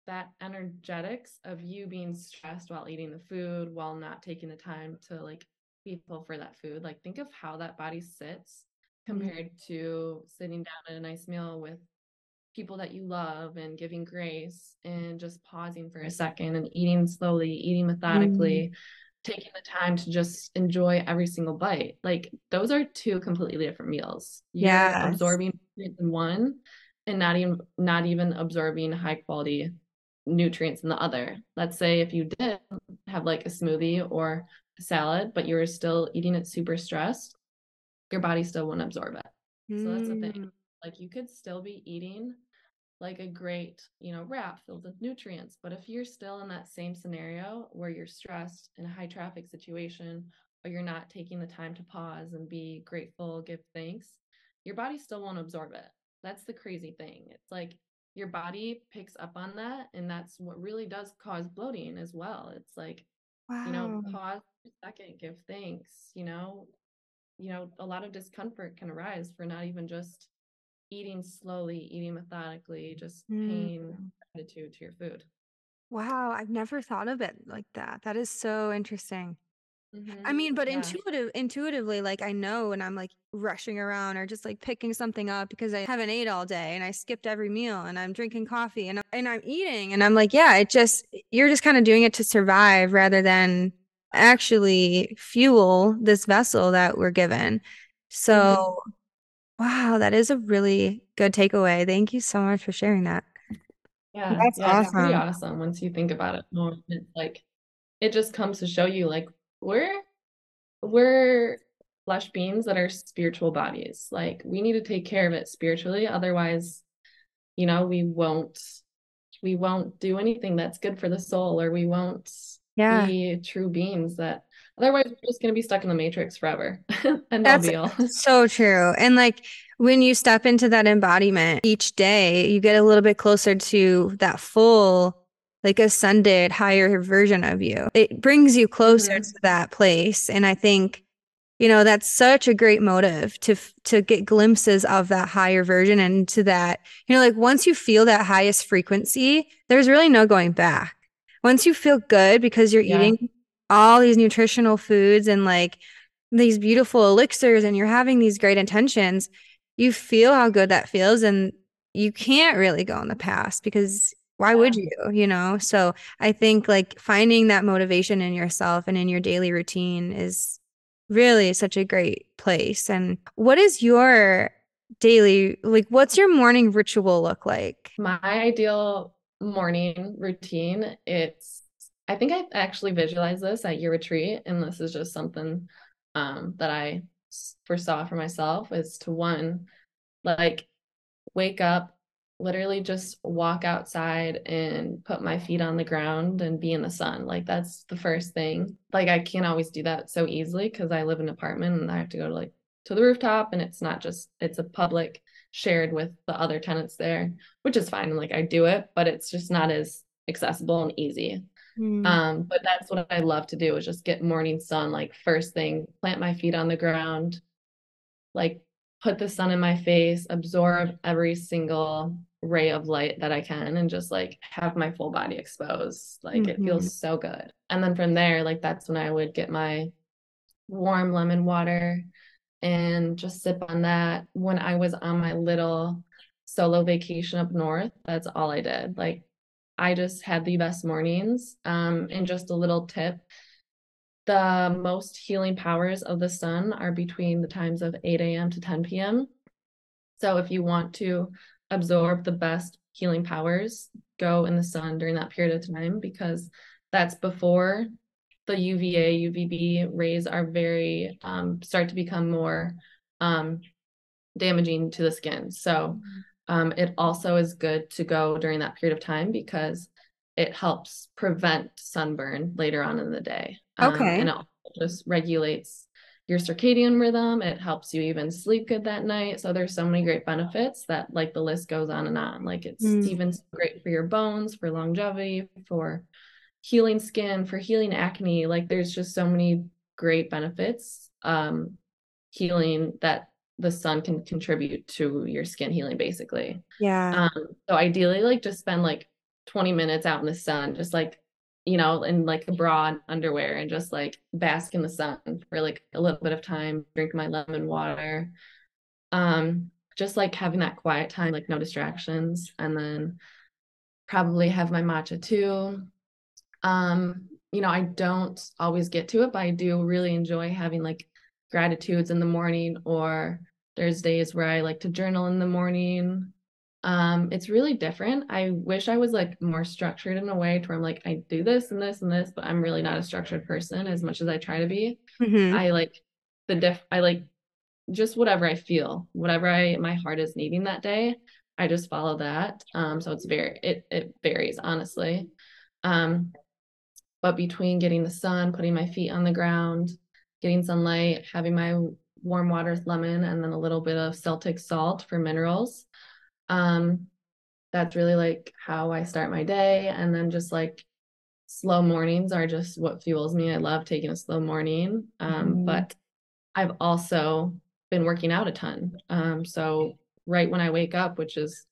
that energetics of you being stressed while eating the food, while not taking the time to like people for that food. Like think of how that body sits mm-hmm. compared mm-hmm. to sitting down at a nice meal with people that you love and giving grace and just pausing for a second and eating slowly, eating methodically, mm. Taking the time to just enjoy every single bite. Like those are two completely different meals. Yeah. Absorbing in one and not even not even absorbing high quality nutrients in the other. Let's say if you did have like a smoothie or a salad, but you were still eating it super stressed, your body still won't absorb it. Mm. So that's the thing. Mm. Like you could still be eating like a great, you know, wrap filled with nutrients. But if you're still in that same scenario where you're stressed in a high traffic situation, or you're not taking the time to pause and be grateful, give thanks, your body still won't absorb it. That's the crazy thing. It's like your body picks up on that. And that's what really does cause bloating as well. It's like, wow. you know, pause for a second, give thanks, you know, you know, a lot of discomfort can arise for not even just eating slowly, eating methodically, just mm. paying gratitude to your food. Wow, I've never thought of it like that. That is so interesting. Mm-hmm. I mean, but yeah. intuitive intuitively, like I know when I'm like rushing around or just like picking something up because I haven't ate all day and I skipped every meal and I'm drinking coffee and and I'm eating and I'm like, yeah, it just you're just kind of doing it to survive rather than actually fuel this vessel that we're given. So mm-hmm. Wow, that is a really good takeaway. Thank you so much for sharing that. Yeah, That's yeah, it's pretty awesome. once you think about it more. It's like it just comes to show you like we're we're flesh beings that are spiritual bodies. Like we need to take care of it spiritually. Otherwise, you know, we won't we won't do anything that's good for the soul or we won't Yeah. be true beings that Otherwise, we're just going to be stuck in the matrix forever. and that's so true. And like when you step into that embodiment each day, you get a little bit closer to that full, like ascended, higher version of you. It brings you closer mm-hmm. to that place. And I think you know that's such a great motive to to get glimpses of that higher version and to that you know like once you feel that highest frequency there's really no going back once you feel good because you're yeah. eating all these nutritional foods and like these beautiful elixirs and you're having these great intentions, you feel how good that feels and you can't really go in the past because why yeah. would you, you know? So I think like finding that motivation in yourself and in your daily routine is really such a great place. And what is your daily like what's your morning ritual look like? My ideal morning routine, it's I think I actually visualized this at your retreat, and this is just something um, that I foresaw for myself is to one, like wake up, literally just walk outside and put my feet on the ground and be in the sun. Like that's the first thing. Like I can't always do that so easily because I live in an apartment and I have to go to like to the rooftop and it's not just it's a public shared with the other tenants there, which is fine. Like I do it, but it's just not as accessible and easy. Mm. Um, but that's what I love to do is just get morning sun, like first thing, plant my feet on the ground, like put the sun in my face, absorb every single ray of light that I can, and just like have my full body exposed. Like mm-hmm. it feels mm-hmm. so good. And then from there, like that's when I would get my warm lemon water and just sip on that. When I was on my little solo vacation up north, that's all I did. Like I just had the best mornings. Um, and just a little tip the most healing powers of the sun are between the times of 8 a.m. to 10 p.m. So if you want to absorb the best healing powers, go in the sun during that period of time because that's before the UVA, UVB rays are very um, start to become more um, damaging to the skin. So mm-hmm. Um, it also is good to go during that period of time because it helps prevent sunburn later on in the day. Um, okay. And it just regulates your circadian rhythm. It helps you even sleep good that night. So there's so many great benefits that like the list goes on and on. Like it's mm. even great for your bones, for longevity, for healing skin, for healing acne. Like there's just so many great benefits um healing that the sun can contribute to your skin healing basically. Yeah. Um so ideally like just spend like 20 minutes out in the sun just like you know, in like a bra and underwear and just like bask in the sun for like a little bit of time, drink my lemon water. Um, just like having that quiet time, like no distractions, and then probably have my matcha too. Um, you know, I don't always get to it, but I do really enjoy having like gratitudes in the morning, or there's days where I like to journal in the morning. Um it's really different. I wish i was like more structured in a way to where i'm like i do this and this and this but i'm really not a structured person as much as i try to be. Mm-hmm. i like the diff i like just whatever i feel whatever i my heart is needing that day i just follow that. Um so it's very it it varies honestly. Um but between getting the sun putting my feet on the ground getting sunlight having my warm water with lemon and then a little bit of celtic salt for minerals um, that's really like how I start my day. And then just like slow mornings are just what fuels me. I love taking a slow morning. Um, mm-hmm. But I've also been working out a ton. Um, so right when I wake up, which is,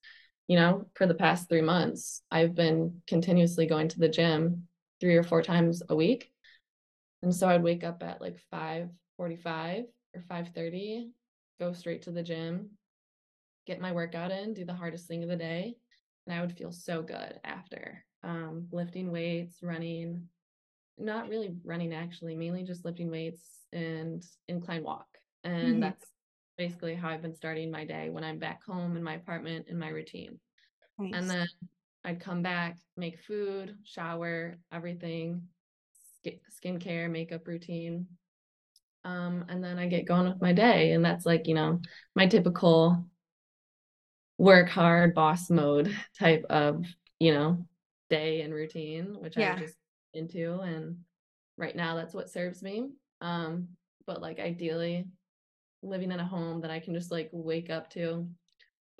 you know, for the past three months, I've been continuously going to the gym three or four times a week. And so I'd wake up at like 5:45 or 5:30, go straight to the gym, get my workout in, do the hardest thing of the day, and I would feel so good after. Um, lifting weights, running, not really running actually, mainly just lifting weights and incline walk. And mm-hmm. that's basically how I've been starting my day when I'm back home in my apartment in my routine. Nice. And then I'd come back, make food, shower, everything, skincare, makeup routine. Um, and then I get going with my day. And that's like, you know, my typical work hard boss mode type of you know day and routine which yeah. i'm just into and right now that's what serves me um but like ideally living in a home that i can just like wake up to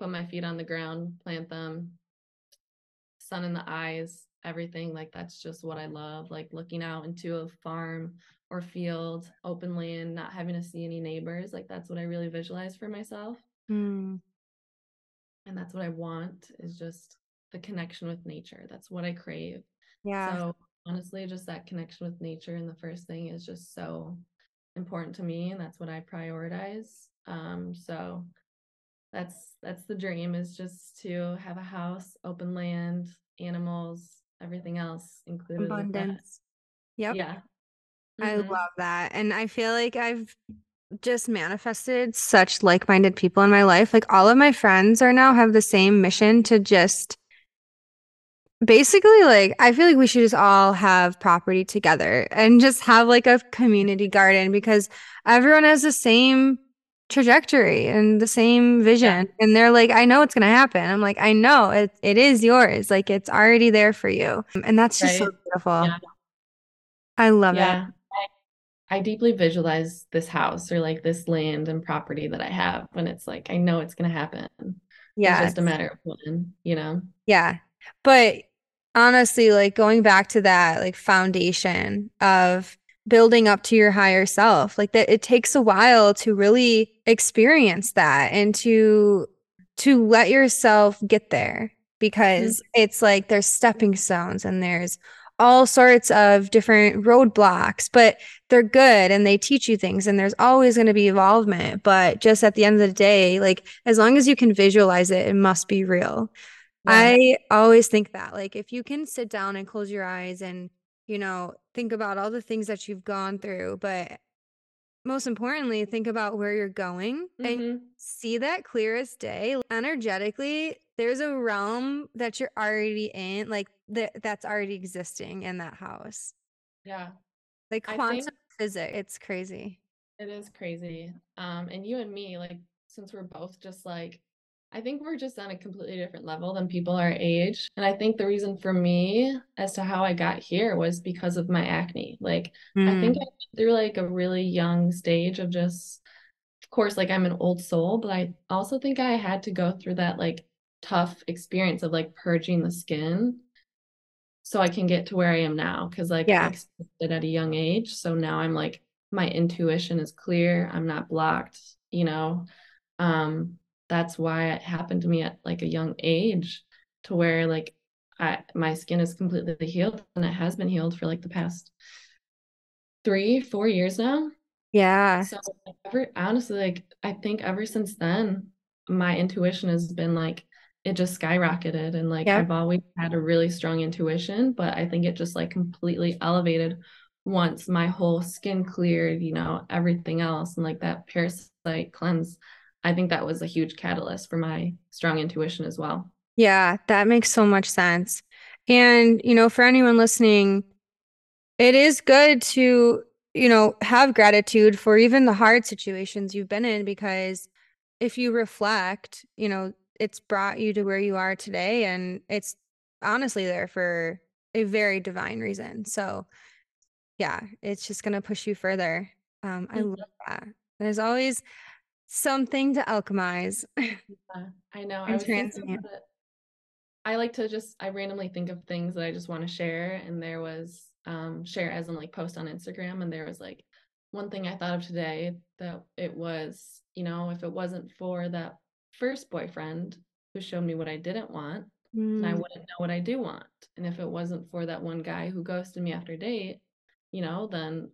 put my feet on the ground plant them sun in the eyes everything like that's just what i love like looking out into a farm or field open land not having to see any neighbors like that's what i really visualize for myself mm and that's what I want is just the connection with nature. That's what I crave. Yeah. So honestly, just that connection with nature and the first thing is just so important to me and that's what I prioritize. Um so that's that's the dream is just to have a house, open land, animals, everything else included. Abundance. Yep. Yeah. Mm-hmm. I love that. And I feel like I've just manifested such like-minded people in my life. Like all of my friends are now have the same mission to just basically like I feel like we should just all have property together and just have like a community garden because everyone has the same trajectory and the same vision yeah. and they're like I know it's going to happen. I'm like I know it it is yours. Like it's already there for you. And that's just right. so beautiful. Yeah. I love yeah. it. I deeply visualize this house or like this land and property that I have when it's like I know it's gonna happen. Yeah. It's just a matter of when, you know? Yeah. But honestly, like going back to that like foundation of building up to your higher self, like that it takes a while to really experience that and to to let yourself get there because mm-hmm. it's like there's stepping stones and there's all sorts of different roadblocks, but they're good and they teach you things and there's always going to be involvement. But just at the end of the day, like as long as you can visualize it, it must be real. Yeah. I always think that like if you can sit down and close your eyes and, you know, think about all the things that you've gone through, but most importantly, think about where you're going mm-hmm. and see that clearest day. Energetically, there's a realm that you're already in, like that that's already existing in that house. Yeah. Like quantum physics. It's crazy. It is crazy. Um, and you and me, like, since we're both just like I think we're just on a completely different level than people our age. And I think the reason for me as to how I got here was because of my acne. Like, mm. I think I went through like a really young stage of just, of course, like I'm an old soul, but I also think I had to go through that like tough experience of like purging the skin so I can get to where I am now. Cause like yeah. I expected at a young age. So now I'm like, my intuition is clear. I'm not blocked, you know. Um, that's why it happened to me at like a young age to where like I my skin is completely healed and it has been healed for like the past three, four years now. Yeah. So ever honestly, like I think ever since then, my intuition has been like it just skyrocketed and like yep. I've always had a really strong intuition, but I think it just like completely elevated once my whole skin cleared, you know, everything else and like that parasite cleanse I think that was a huge catalyst for my strong intuition as well. Yeah, that makes so much sense. And, you know, for anyone listening, it is good to, you know, have gratitude for even the hard situations you've been in because if you reflect, you know, it's brought you to where you are today and it's honestly there for a very divine reason. So, yeah, it's just going to push you further. Um, I mm-hmm. love that. There's always something to alchemize. Yeah, I know. I was I like to just I randomly think of things that I just want to share. And there was um share as in like post on Instagram. And there was like one thing I thought of today that it was, you know, if it wasn't for that first boyfriend who showed me what I didn't want, mm. then I mm. wouldn't know what I do want. And if it wasn't for that one guy who ghosted me after date, you know, then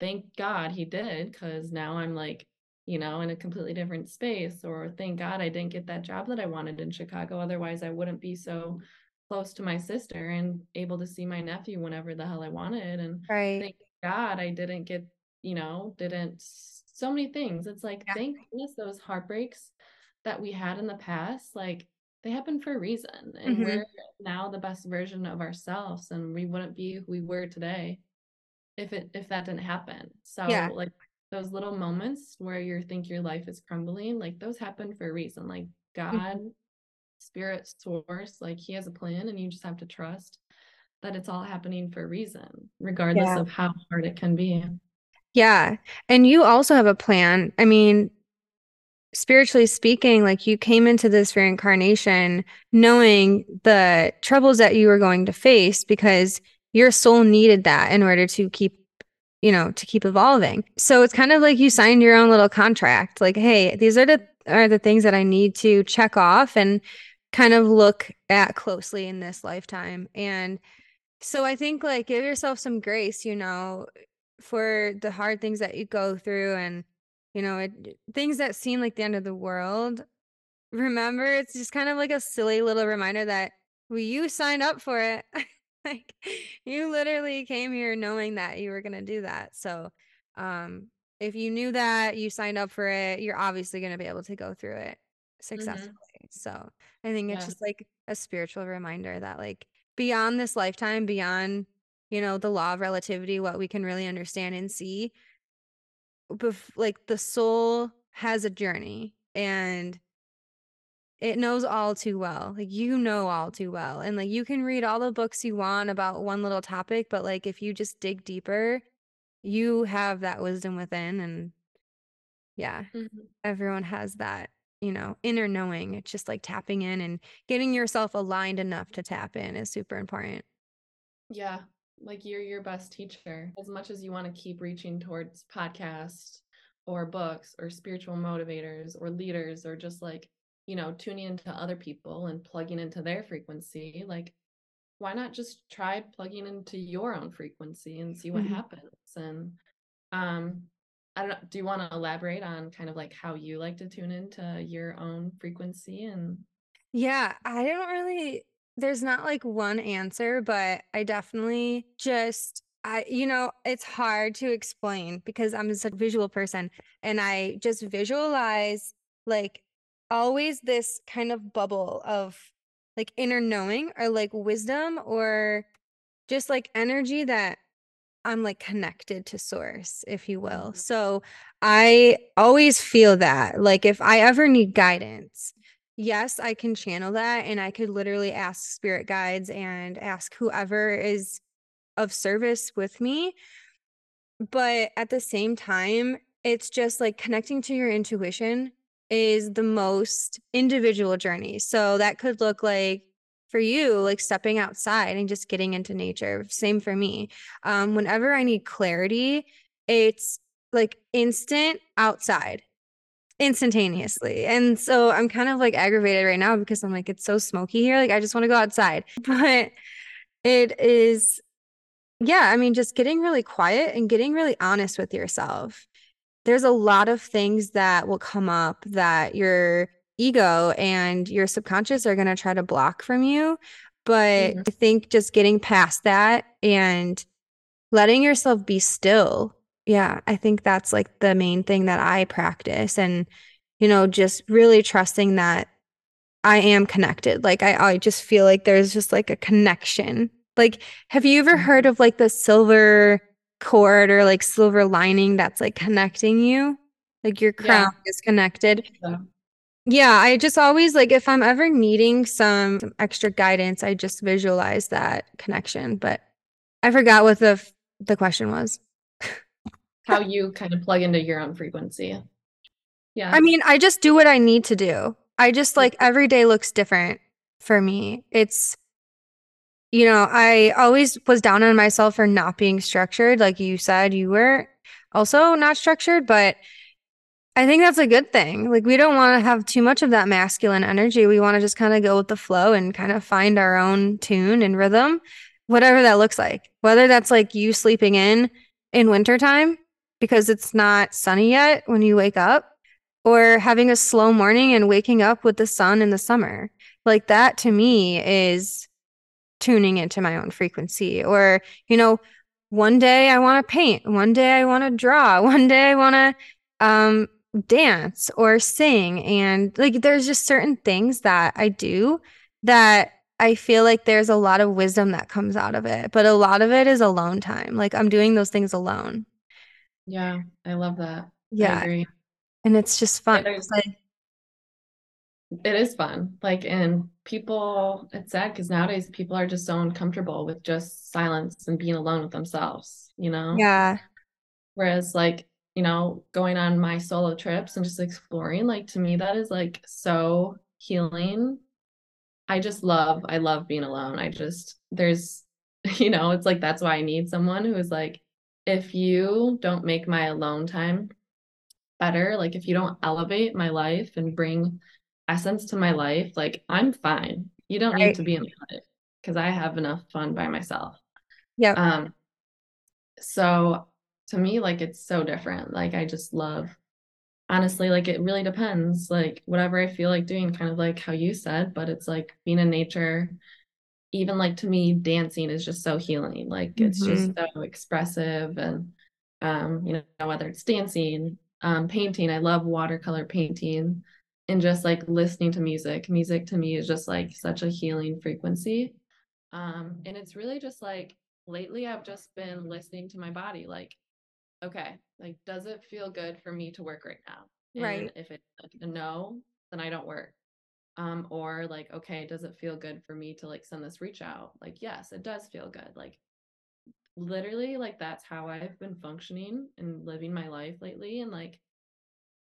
thank God he did, because now I'm like you know, in a completely different space. Or thank God I didn't get that job that I wanted in Chicago. Otherwise, I wouldn't be so close to my sister and able to see my nephew whenever the hell I wanted. And right. thank God I didn't get, you know, didn't so many things. It's like, yeah. thank goodness those heartbreaks that we had in the past, like they happen for a reason. And mm-hmm. we're now the best version of ourselves. And we wouldn't be who we were today if it if that didn't happen. So yeah. like those little moments where you think your life is crumbling, like those happen for a reason. Like mm-hmm. God, mm-hmm. spirit source, like he has a plan and you just have to trust that it's all happening for a reason, regardless yeah. of how hard it can be. Yeah. And you also have a plan. I mean, spiritually speaking, like you came into this reincarnation knowing the troubles that you were going to face because your soul needed that in order to keep you know, to keep evolving. So it's kind of like you signed your own little contract. Like, hey, these are the are the things that I need to check off and kind of look at closely in this lifetime. And so I think like give yourself some grace, you know, for the hard things that you go through and you know, it, things that seem like the end of the world. Remember, it's just kind of like a silly little reminder that well, you signed up for it. like you literally came here knowing that you were going to do that. So, um, if you knew that you signed up for it, you're obviously going to be able to go through it successfully. Mm-hmm. So, I think it's yeah. just like a spiritual reminder that, like, beyond this lifetime, beyond, you know, the law of relativity, what we can really understand and see, bef- like, the soul has a journey and it knows all too well. Like you know all too well. And like you can read all the books you want about one little topic, but like if you just dig deeper, you have that wisdom within and yeah. Mm-hmm. Everyone has that, you know, inner knowing. It's just like tapping in and getting yourself aligned enough to tap in is super important. Yeah. Like you're your best teacher. As much as you want to keep reaching towards podcasts or books or spiritual motivators or leaders or just like you know, tuning into other people and plugging into their frequency, like why not just try plugging into your own frequency and see what mm-hmm. happens? And um I don't know, do you want to elaborate on kind of like how you like to tune into your own frequency and Yeah, I don't really there's not like one answer, but I definitely just I, you know, it's hard to explain because I'm such a visual person and I just visualize like always this kind of bubble of like inner knowing or like wisdom or just like energy that I'm like connected to source, if you will. Mm-hmm. So I always feel that like if I ever need guidance, yes, I can channel that and I could literally ask spirit guides and ask whoever is of service with me. But at the same time, it's just like connecting to your intuition is the most individual journey. So that could look like for you, like stepping outside and just getting into nature. Same for me. Um, whenever I need clarity, it's like instant outside instantaneously. And so I'm kind of like aggravated right now because I'm like, it's so smoky here. Like, I just want to go outside. But it is, yeah, I mean, just getting really quiet and getting really honest with yourself. There's a lot of things that will come up that your ego and your subconscious are going to try to block from you. But mm-hmm. I think just getting past that and letting yourself be still yeah, I think that's like the main thing that I practice and you know, just really trusting that I am connected. Like I I just feel like there's just like a connection. Like have you ever heard mm-hmm. of like the silver cord or like silver lining that's like connecting you? Like your crown yeah. is connected. Yeah. yeah, I just always like if I'm ever needing some, some extra guidance, I just visualize that connection, but I forgot what the the question was how you kind of plug into your own frequency. Yeah. I mean, I just do what I need to do. I just like every day looks different for me. It's, you know, I always was down on myself for not being structured. Like you said, you were also not structured, but I think that's a good thing. Like, we don't want to have too much of that masculine energy. We want to just kind of go with the flow and kind of find our own tune and rhythm, whatever that looks like. Whether that's like you sleeping in in wintertime because it's not sunny yet when you wake up, or having a slow morning and waking up with the sun in the summer. Like that to me is tuning into my own frequency. Or, you know, one day I want to paint, one day I want to draw, one day I want to um, dance or sing. And like there's just certain things that I do that I feel like there's a lot of wisdom that comes out of it, but a lot of it is alone time. Like I'm doing those things alone. Yeah, I love that. Yeah. And it's just fun. It is, like, it is fun. Like, and people, it's sad because nowadays people are just so uncomfortable with just silence and being alone with themselves, you know? Yeah. Whereas, like, you know, going on my solo trips and just exploring, like, to me, that is like so healing. I just love, I love being alone. I just, there's, you know, it's like that's why I need someone who is like, if you don't make my alone time better, like if you don't elevate my life and bring essence to my life, like I'm fine. You don't right. need to be in my life because I have enough fun by myself. Yeah. Um so to me like it's so different. Like I just love honestly like it really depends like whatever I feel like doing kind of like how you said, but it's like being in nature even like to me dancing is just so healing like mm-hmm. it's just mm-hmm. so expressive and um you know whether it's dancing um painting i love watercolor painting and just like listening to music. Music to me is just like such a healing frequency. Um and it's really just like lately i've just been listening to my body like okay like does it feel good for me to work right now? And right. if it's like a no then i don't work. Um or like okay does it feel good for me to like send this reach out? Like yes it does feel good. Like literally like that's how i've been functioning and living my life lately and like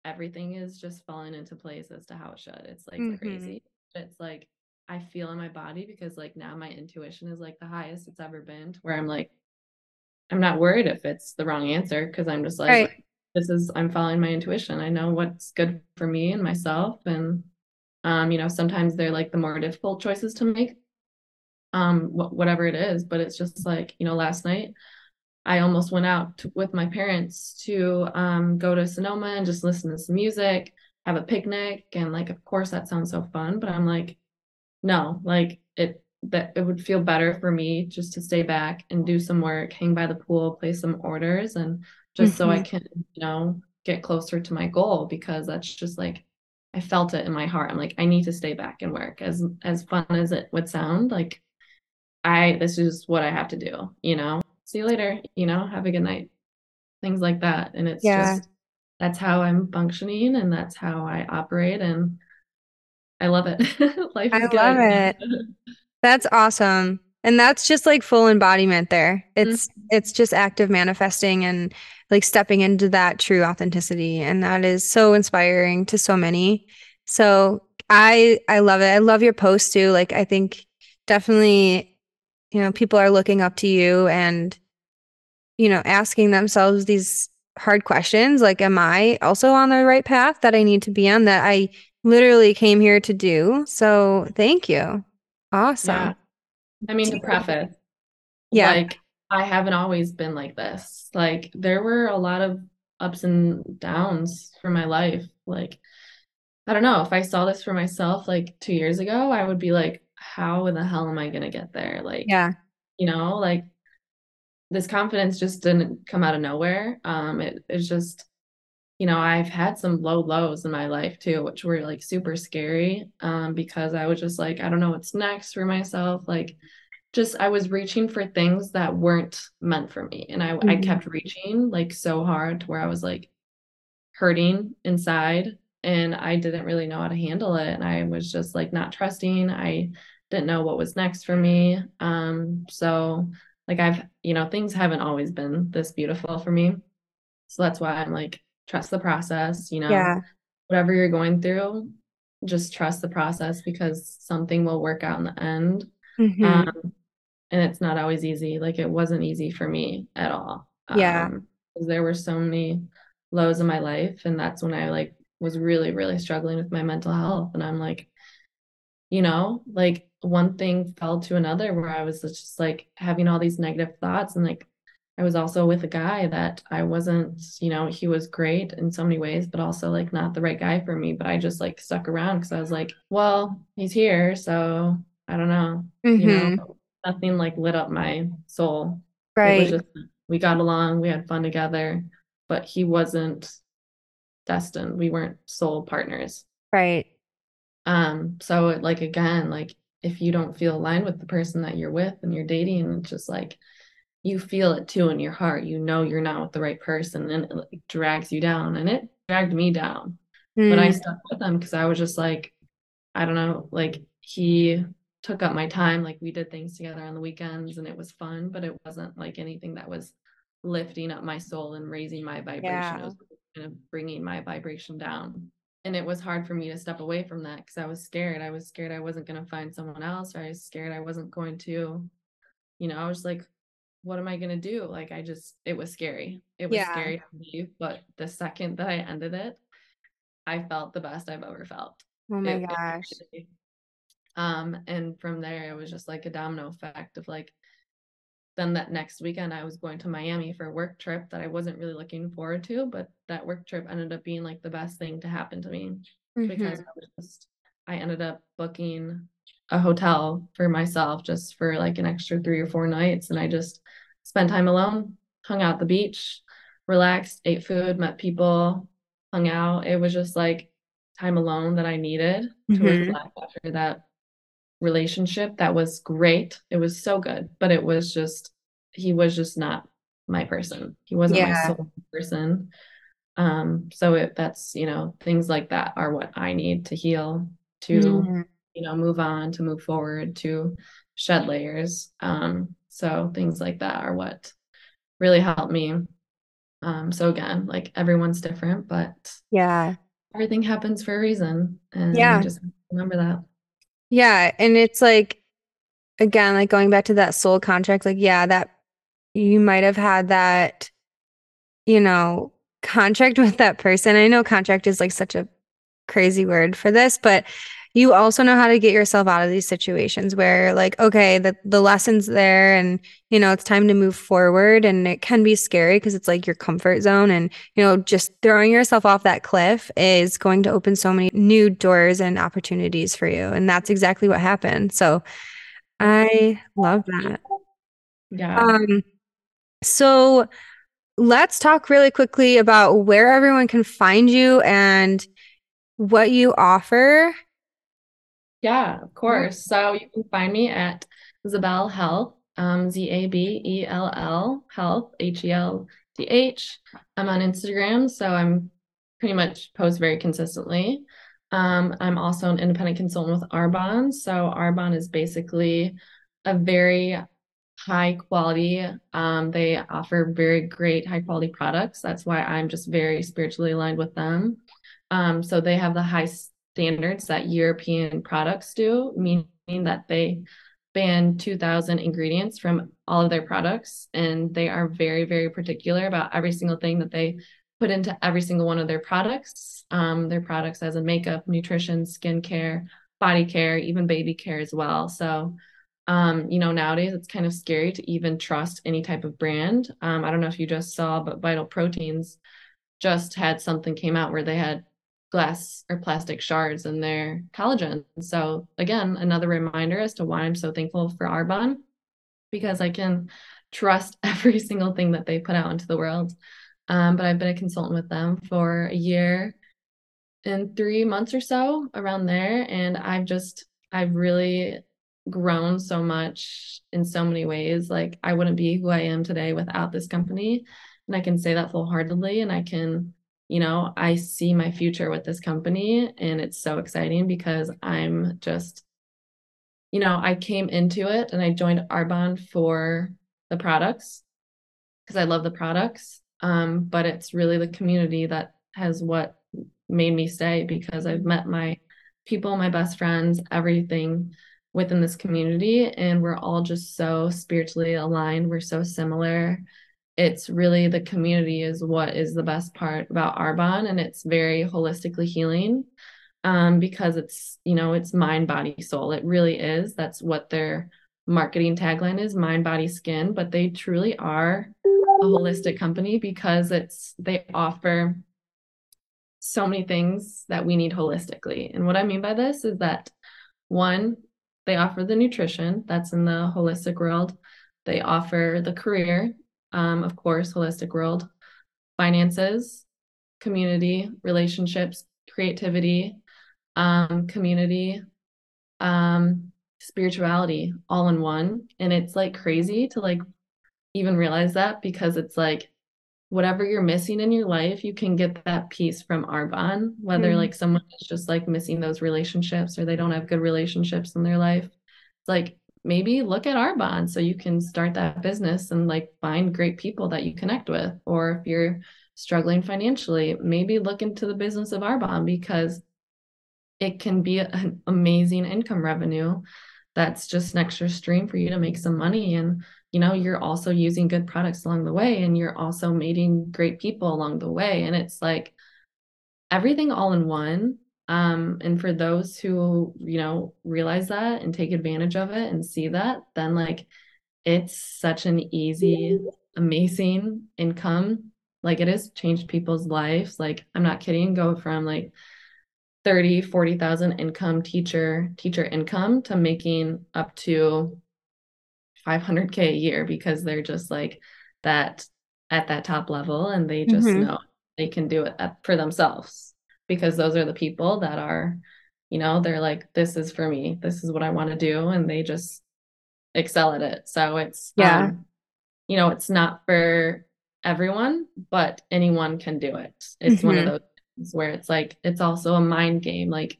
everything is just falling into place as to how it should it's like mm-hmm. crazy it's like i feel in my body because like now my intuition is like the highest it's ever been to where i'm like i'm not worried if it's the wrong answer because i'm just like right. this is i'm following my intuition i know what's good for me and myself and um, you know, sometimes they're like the more difficult choices to make, um, wh- whatever it is. But it's just like, you know, last night I almost went out to, with my parents to um, go to Sonoma and just listen to some music, have a picnic. And like, of course, that sounds so fun. But I'm like, no, like it, that it would feel better for me just to stay back and do some work, hang by the pool, place some orders, and just mm-hmm. so I mm-hmm. can, you know, get closer to my goal because that's just like I felt it in my heart. I'm like, I need to stay back and work. As as fun as it would sound, like I this is what I have to do, you know. See you later, you know, have a good night. Things like that. And it's yeah. just that's how I'm functioning and that's how I operate. And I love it. Life I is love it. That's awesome. And that's just like full embodiment there. It's Mm-hmm. it's just active manifesting and like stepping into that true authenticity and that is so inspiring to so many. So I I love it. I love your post too. Like I think definitely you know people are looking up to you and you know asking themselves these hard questions like am I also on the right path that I need to be on that I literally came here to do. So thank you. Awesome. Yeah. I mean, to preface, Yeah. like I haven't always been like this. Like there were a lot of ups and downs for my life. Like I don't know, if I saw this for myself like 2 years ago, I would be like, how in the hell am I gonna get there? Like, Yeah. you know, like this confidence just didn't come out of nowhere. Um, it it's just, you know, I've had some low lows in my life too, which were like super scary. Um, because I was just like, I don't know what's next for myself. Like just I was reaching for things that weren't meant for me. And I I Mhm. kept reaching like so hard to where I was like hurting inside and I didn't really know how to handle it. And I was just like not trusting. I didn't know what was next for me. Um, so like I've, you know, things haven't always been this beautiful for me. So that's why I'm like, trust the process, you know, Yeah. whatever you're going through, just trust the process because something will work out in the end. Mhm. Um, and it's not always easy. Like it wasn't easy for me at all. Yeah. Um, there were so many lows in my life, and that's when I like was really, really struggling with my mental health. And I'm like, you know, like one thing fell to another where I was just like having all these negative thoughts. And like I was also with a guy that I wasn't, you know, he was great in so many ways, but also like not the right guy for me. But I just like stuck around because I was like, well, he's here. So I don't know, you Mhm. know, nothing like lit up my soul. It was Right. just, we got along, we had fun together, but he wasn't destined. We weren't soul partners. Right. Um, so it, like again, like if you don't feel aligned with the person that you're with and you're dating, it's just like you feel it too in your heart. You know you're not with the right person, and it like, drags you down. And it dragged me down. But I Mm. stuck with him because I was just like, I don't know, like he took up my time. Like we did things together on the weekends and it was fun, but it wasn't like anything that was lifting up my soul and raising my vibration. Yeah. It was kind of bringing my vibration down. And it was hard for me to step away from that because I was scared. I was scared I wasn't going to find someone else, or I was scared I wasn't going to, you know, I was like, what am I going to do? Like, I just, it was scary. It was Yeah. scary to leave. But the second that I ended it, I felt the best I've ever felt. Oh my It- it gosh. really- um, and from there, it was just like a domino effect of like, then that next weekend, I was going to Miami for a work trip that I wasn't really looking forward to, but that work trip ended up being like the best thing to happen to me because Mhm. I was just, I ended up booking a hotel for myself just for like an extra three or four nights. And I just spent time alone, hung out at the beach, relaxed, ate food, met people, hung out. It was just like time alone that I needed to Mhm. reflect after that relationship that was great. It was so good, but it was just he was just not my person. He wasn't my soul person. Um so it that's, you know, things like that are what I need to heal to, Mhm. you know, move on, to move forward, to shed layers. Um so things like that are what really helped me. Um so again, like everyone's different, but Yeah. everything happens for a reason and Yeah. just remember that. Yeah. And it's like, again, like going back to that soul contract, like, yeah, that you might have had that, you know, contract with that person. I know contract is like such a crazy word for this, but you also know how to get yourself out of these situations where like, okay, the, the lesson's there and, you know, it's time to move forward. And it can be scary because it's like your comfort zone. And, you know, just throwing yourself off that cliff is going to open so many new doors and opportunities for you. And that's exactly what happened. So I love that. Yeah. Um, so let's talk really quickly about where everyone can find you and what you offer. Yeah, of course. So you can find me at Zabell Health, um, Z A B E L L Health, H E L D H. I'm on Instagram, so I'm pretty much post very consistently. Um, I'm also an independent consultant with Arbonne. So Arbonne is basically a very high quality. Um, they offer very great high quality products. That's why I'm just very spiritually aligned with them. Um, so they have the high standards that European products do, meaning that they ban 2000 ingredients from all of their products and they are very very particular about every single thing that they put into every single one of their products. Um, their products as a makeup nutrition skincare body care even baby care as well. So um, you know nowadays it's kind of scary to even trust any type of brand. Um, i don't know if you just saw but vital proteins just had something came out where they had glass or plastic shards in their collagen. So again, another reminder as to why I'm so thankful for Arbonne because I can trust every single thing that they put out into the world. Um, but I've been a consultant with them for a year and three months or so around there. And I've just, I've really grown so much in so many ways. Like I wouldn't be who I am today without this company. And I can say that full heartedly. And I can you know, I see my future with this company and it's so exciting because I'm just, you know, I came into it and I joined Arbonne for the products because I love the products. Um, but it's really the community that has what made me stay because I've met my people, my best friends, everything within this community, and we're all just so spiritually aligned. We're so similar it's really the community is what is the best part about Arbonne and it's very holistically healing um, because it's you know it's mind body soul. It really is. That's what their marketing tagline is mind body skin. But they truly are a holistic company because it's they offer so many things that we need holistically. And what i mean by this is that one they offer the nutrition that's in the holistic world. They offer the career um, of course, holistic world, finances, community, relationships, creativity, um, community, um, spirituality all in one. And it's like crazy to like even realize that because it's like whatever you're missing in your life, you can get that piece from Arbonne, whether mm like someone is just like missing those relationships or they don't have good relationships in their life. It's like maybe look at Arbonne so you can start that business and like find great people that you connect with. Or if you're struggling financially, maybe look into the business of Arbonne because it can be an amazing income revenue that's just an extra stream for you to make some money. And you know you're also using good products along the way and you're also meeting great people along the way. And it's like everything all in one um, and for those who, you know, realize that and take advantage of it and see that, then like it's such an easy, amazing income. Like it has changed people's lives. Like I'm not kidding, go from like 30, 40,000 income teacher, teacher income to making up to 500K a year because they're just like that at that top level and they just mm-hmm. know they can do it for themselves because those are the people that are, you know, they're like, this is for me. This is what I want to do. And they just excel at it. So it's, yeah, um, you know, it's not for everyone, but anyone can do it. It's mm-hmm. one of mm-hmm. those things where it's like, it's also a mind game. Like,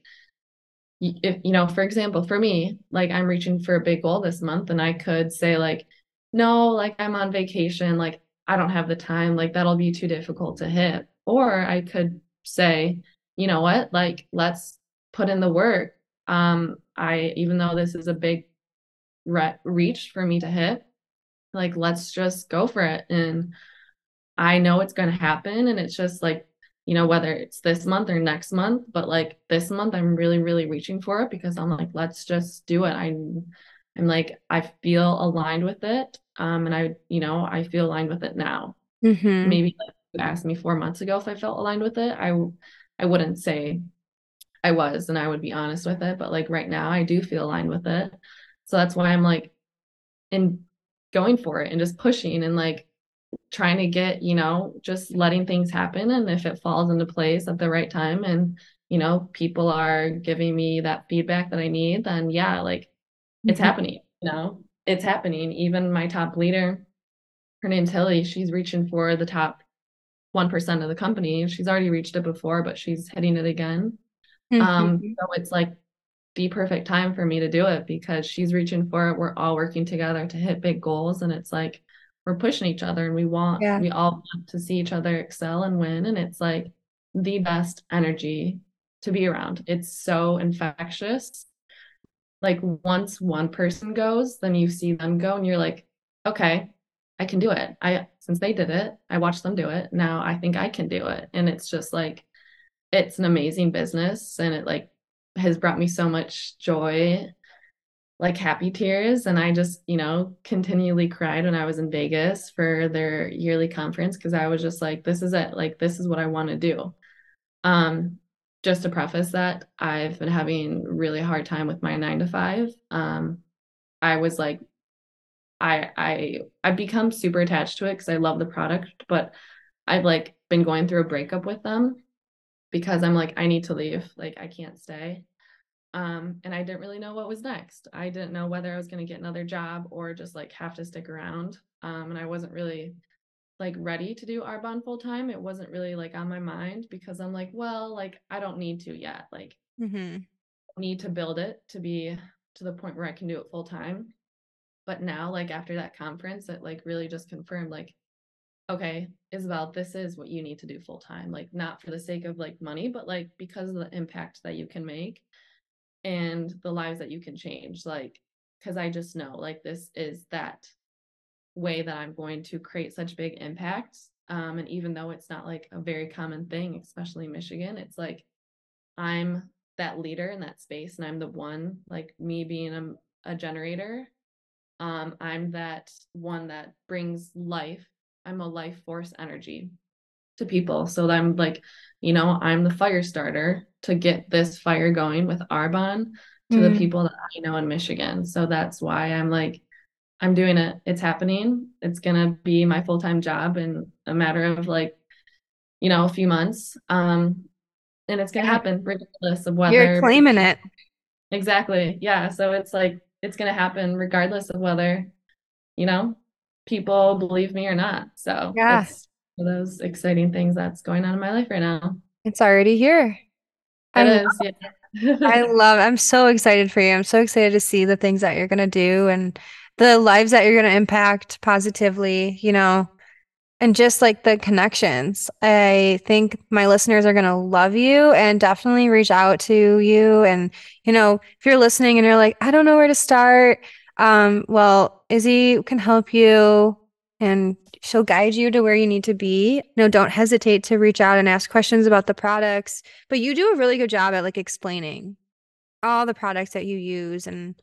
if, you know, for example, for me, like I'm reaching for a big goal this month and I could say, like, no, like I'm on vacation, like I don't have the time, like that'll be too difficult to hit. Or I could say, you know what, like let's put in the work. Um, I even though this is a big re- reach for me to hit, like let's just go for it. And I know it's going to happen. And it's just like, you know, whether it's this month or next month, but like this month, I'm really, really reaching for it because I'm like, let's just do it. I, I'm like, I feel aligned with it. Um, and I, you know, I feel aligned with it now. Mm-hmm. Maybe like you asked me four months ago if I felt aligned with it, I I wouldn't say I was, and I would be honest with it. But like right now, I do feel aligned with it. So that's why I'm like in going for it and just pushing and like trying to get, you know, just letting things happen. And if it falls into place at the right time and, you know, people are giving me that feedback that I need, then yeah, like it's mm-hmm. happening, you know, it's happening. Even my top leader, her name's Tilly, she's reaching for the top 1% of the company. She's already reached it before, but she's hitting it again. Um, Mhm. so it's like the perfect time for me to do it because she's reaching for it. We're all working together to hit big goals. And it's like we're pushing each other and we want, Yeah. we all want to see each other excel and win. And it's like the best energy to be around. It's so infectious. Like once one person goes, then you see them go and you're like, okay, I can do it. I, since they did it, I watched them do it. Now I think I can do it. And it's just like, it's an amazing business and it like has brought me so much joy like happy tears and i just you know continually cried when i was in vegas for their yearly conference because i was just like this is it like this is what i want to do um just to preface that i've been having really hard time with my nine to five um i was like i i i've become super attached to it because i love the product but i've like been going through a breakup with them because i'm like i need to leave like i can't stay um, and I didn't really know what was next. I didn't know whether I was going to get another job or just like have to stick around. Um, and I wasn't really like ready to do Arbonne full time. It wasn't really like on my mind because I'm like, well, like I don't need to yet. Like, mm-hmm. need to build it to be to the point where I can do it full time. But now, like after that conference, it like really just confirmed, like, okay, Isabelle, this is what you need to do full time. Like, not for the sake of like money, but like because of the impact that you can make and the lives that you can change like because i just know like this is that way that i'm going to create such big impacts um, and even though it's not like a very common thing especially in michigan it's like i'm that leader in that space and i'm the one like me being a, a generator um, i'm that one that brings life i'm a life force energy to people so i'm like you know i'm the fire starter to get this fire going with Arbonne to mm. the people that I know in Michigan. So that's why I'm like, I'm doing it. It's happening. It's gonna be my full time job in a matter of like, you know, a few months. Um, and it's gonna happen regardless of whether you're claiming it. Exactly. Yeah. So it's like it's gonna happen regardless of whether, you know, people believe me or not. So yeah. it's those exciting things that's going on in my life right now. It's already here. It I is, yeah. I love I'm so excited for you. I'm so excited to see the things that you're gonna do and the lives that you're gonna impact positively, you know, and just like the connections. I think my listeners are gonna love you and definitely reach out to you. And, you know, if you're listening and you're like, I don't know where to start, um, well, Izzy can help you and she'll guide you to where you need to be. No, don't hesitate to reach out and ask questions about the products. But you do a really good job at like explaining all the products that you use and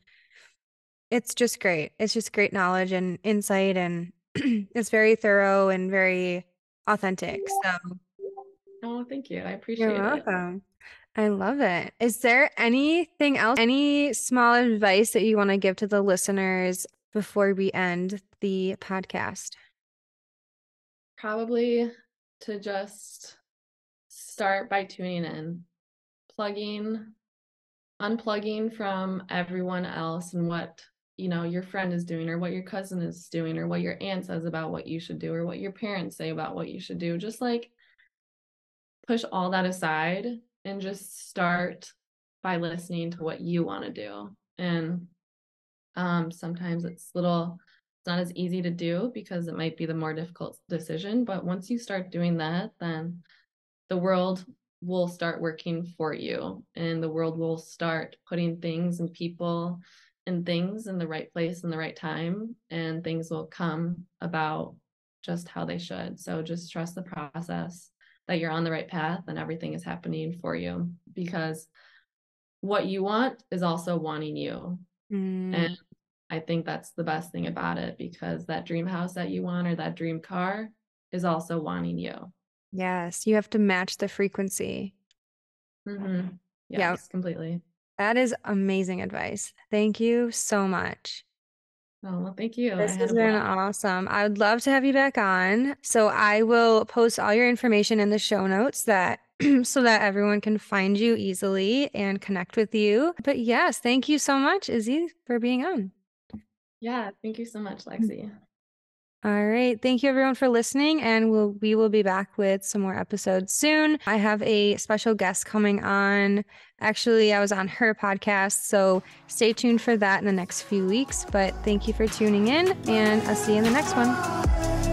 it's just great. It's just great knowledge and insight and it's very thorough and very authentic. So Oh, thank you. I appreciate You're welcome. It. I love it. Is there anything else, any small advice that you want to give to the listeners before we end the podcast? Probably to just start by tuning in, plugging, unplugging from everyone else and what you know your friend is doing or what your cousin is doing or what your aunt says about what you should do or what your parents say about what you should do just like push all that aside and just start by listening to what you want to do. And um, sometimes it's little it's not as easy to do because it might be the more difficult decision but once you start doing that then the world will start working for you and the world will start putting things and people and things in the right place in the right time and things will come about just how they should so just trust the process that you're on the right path and everything is happening for you because what you want is also wanting you mm. and I think that's the best thing about it because that dream house that you want or that dream car is also wanting you. Yes, you have to match the frequency. Mm-hmm. Yes, yep. completely. That is amazing advice. Thank you so much. Oh, well, thank you. This has been awesome. I would love to have you back on. So I will post all your information in the show notes that so that everyone can find you easily and connect with you. But yes, thank you so much, Izzy, for being on. Yeah, thank you so much, mm. Lexi. All right. Thank you everyone for listening and we'll we will be back with some more episodes soon. I have a special guest coming on. Actually, I was on her podcast, so stay tuned for that in the next few weeks, but thank you for tuning in and I'll see you in the next one.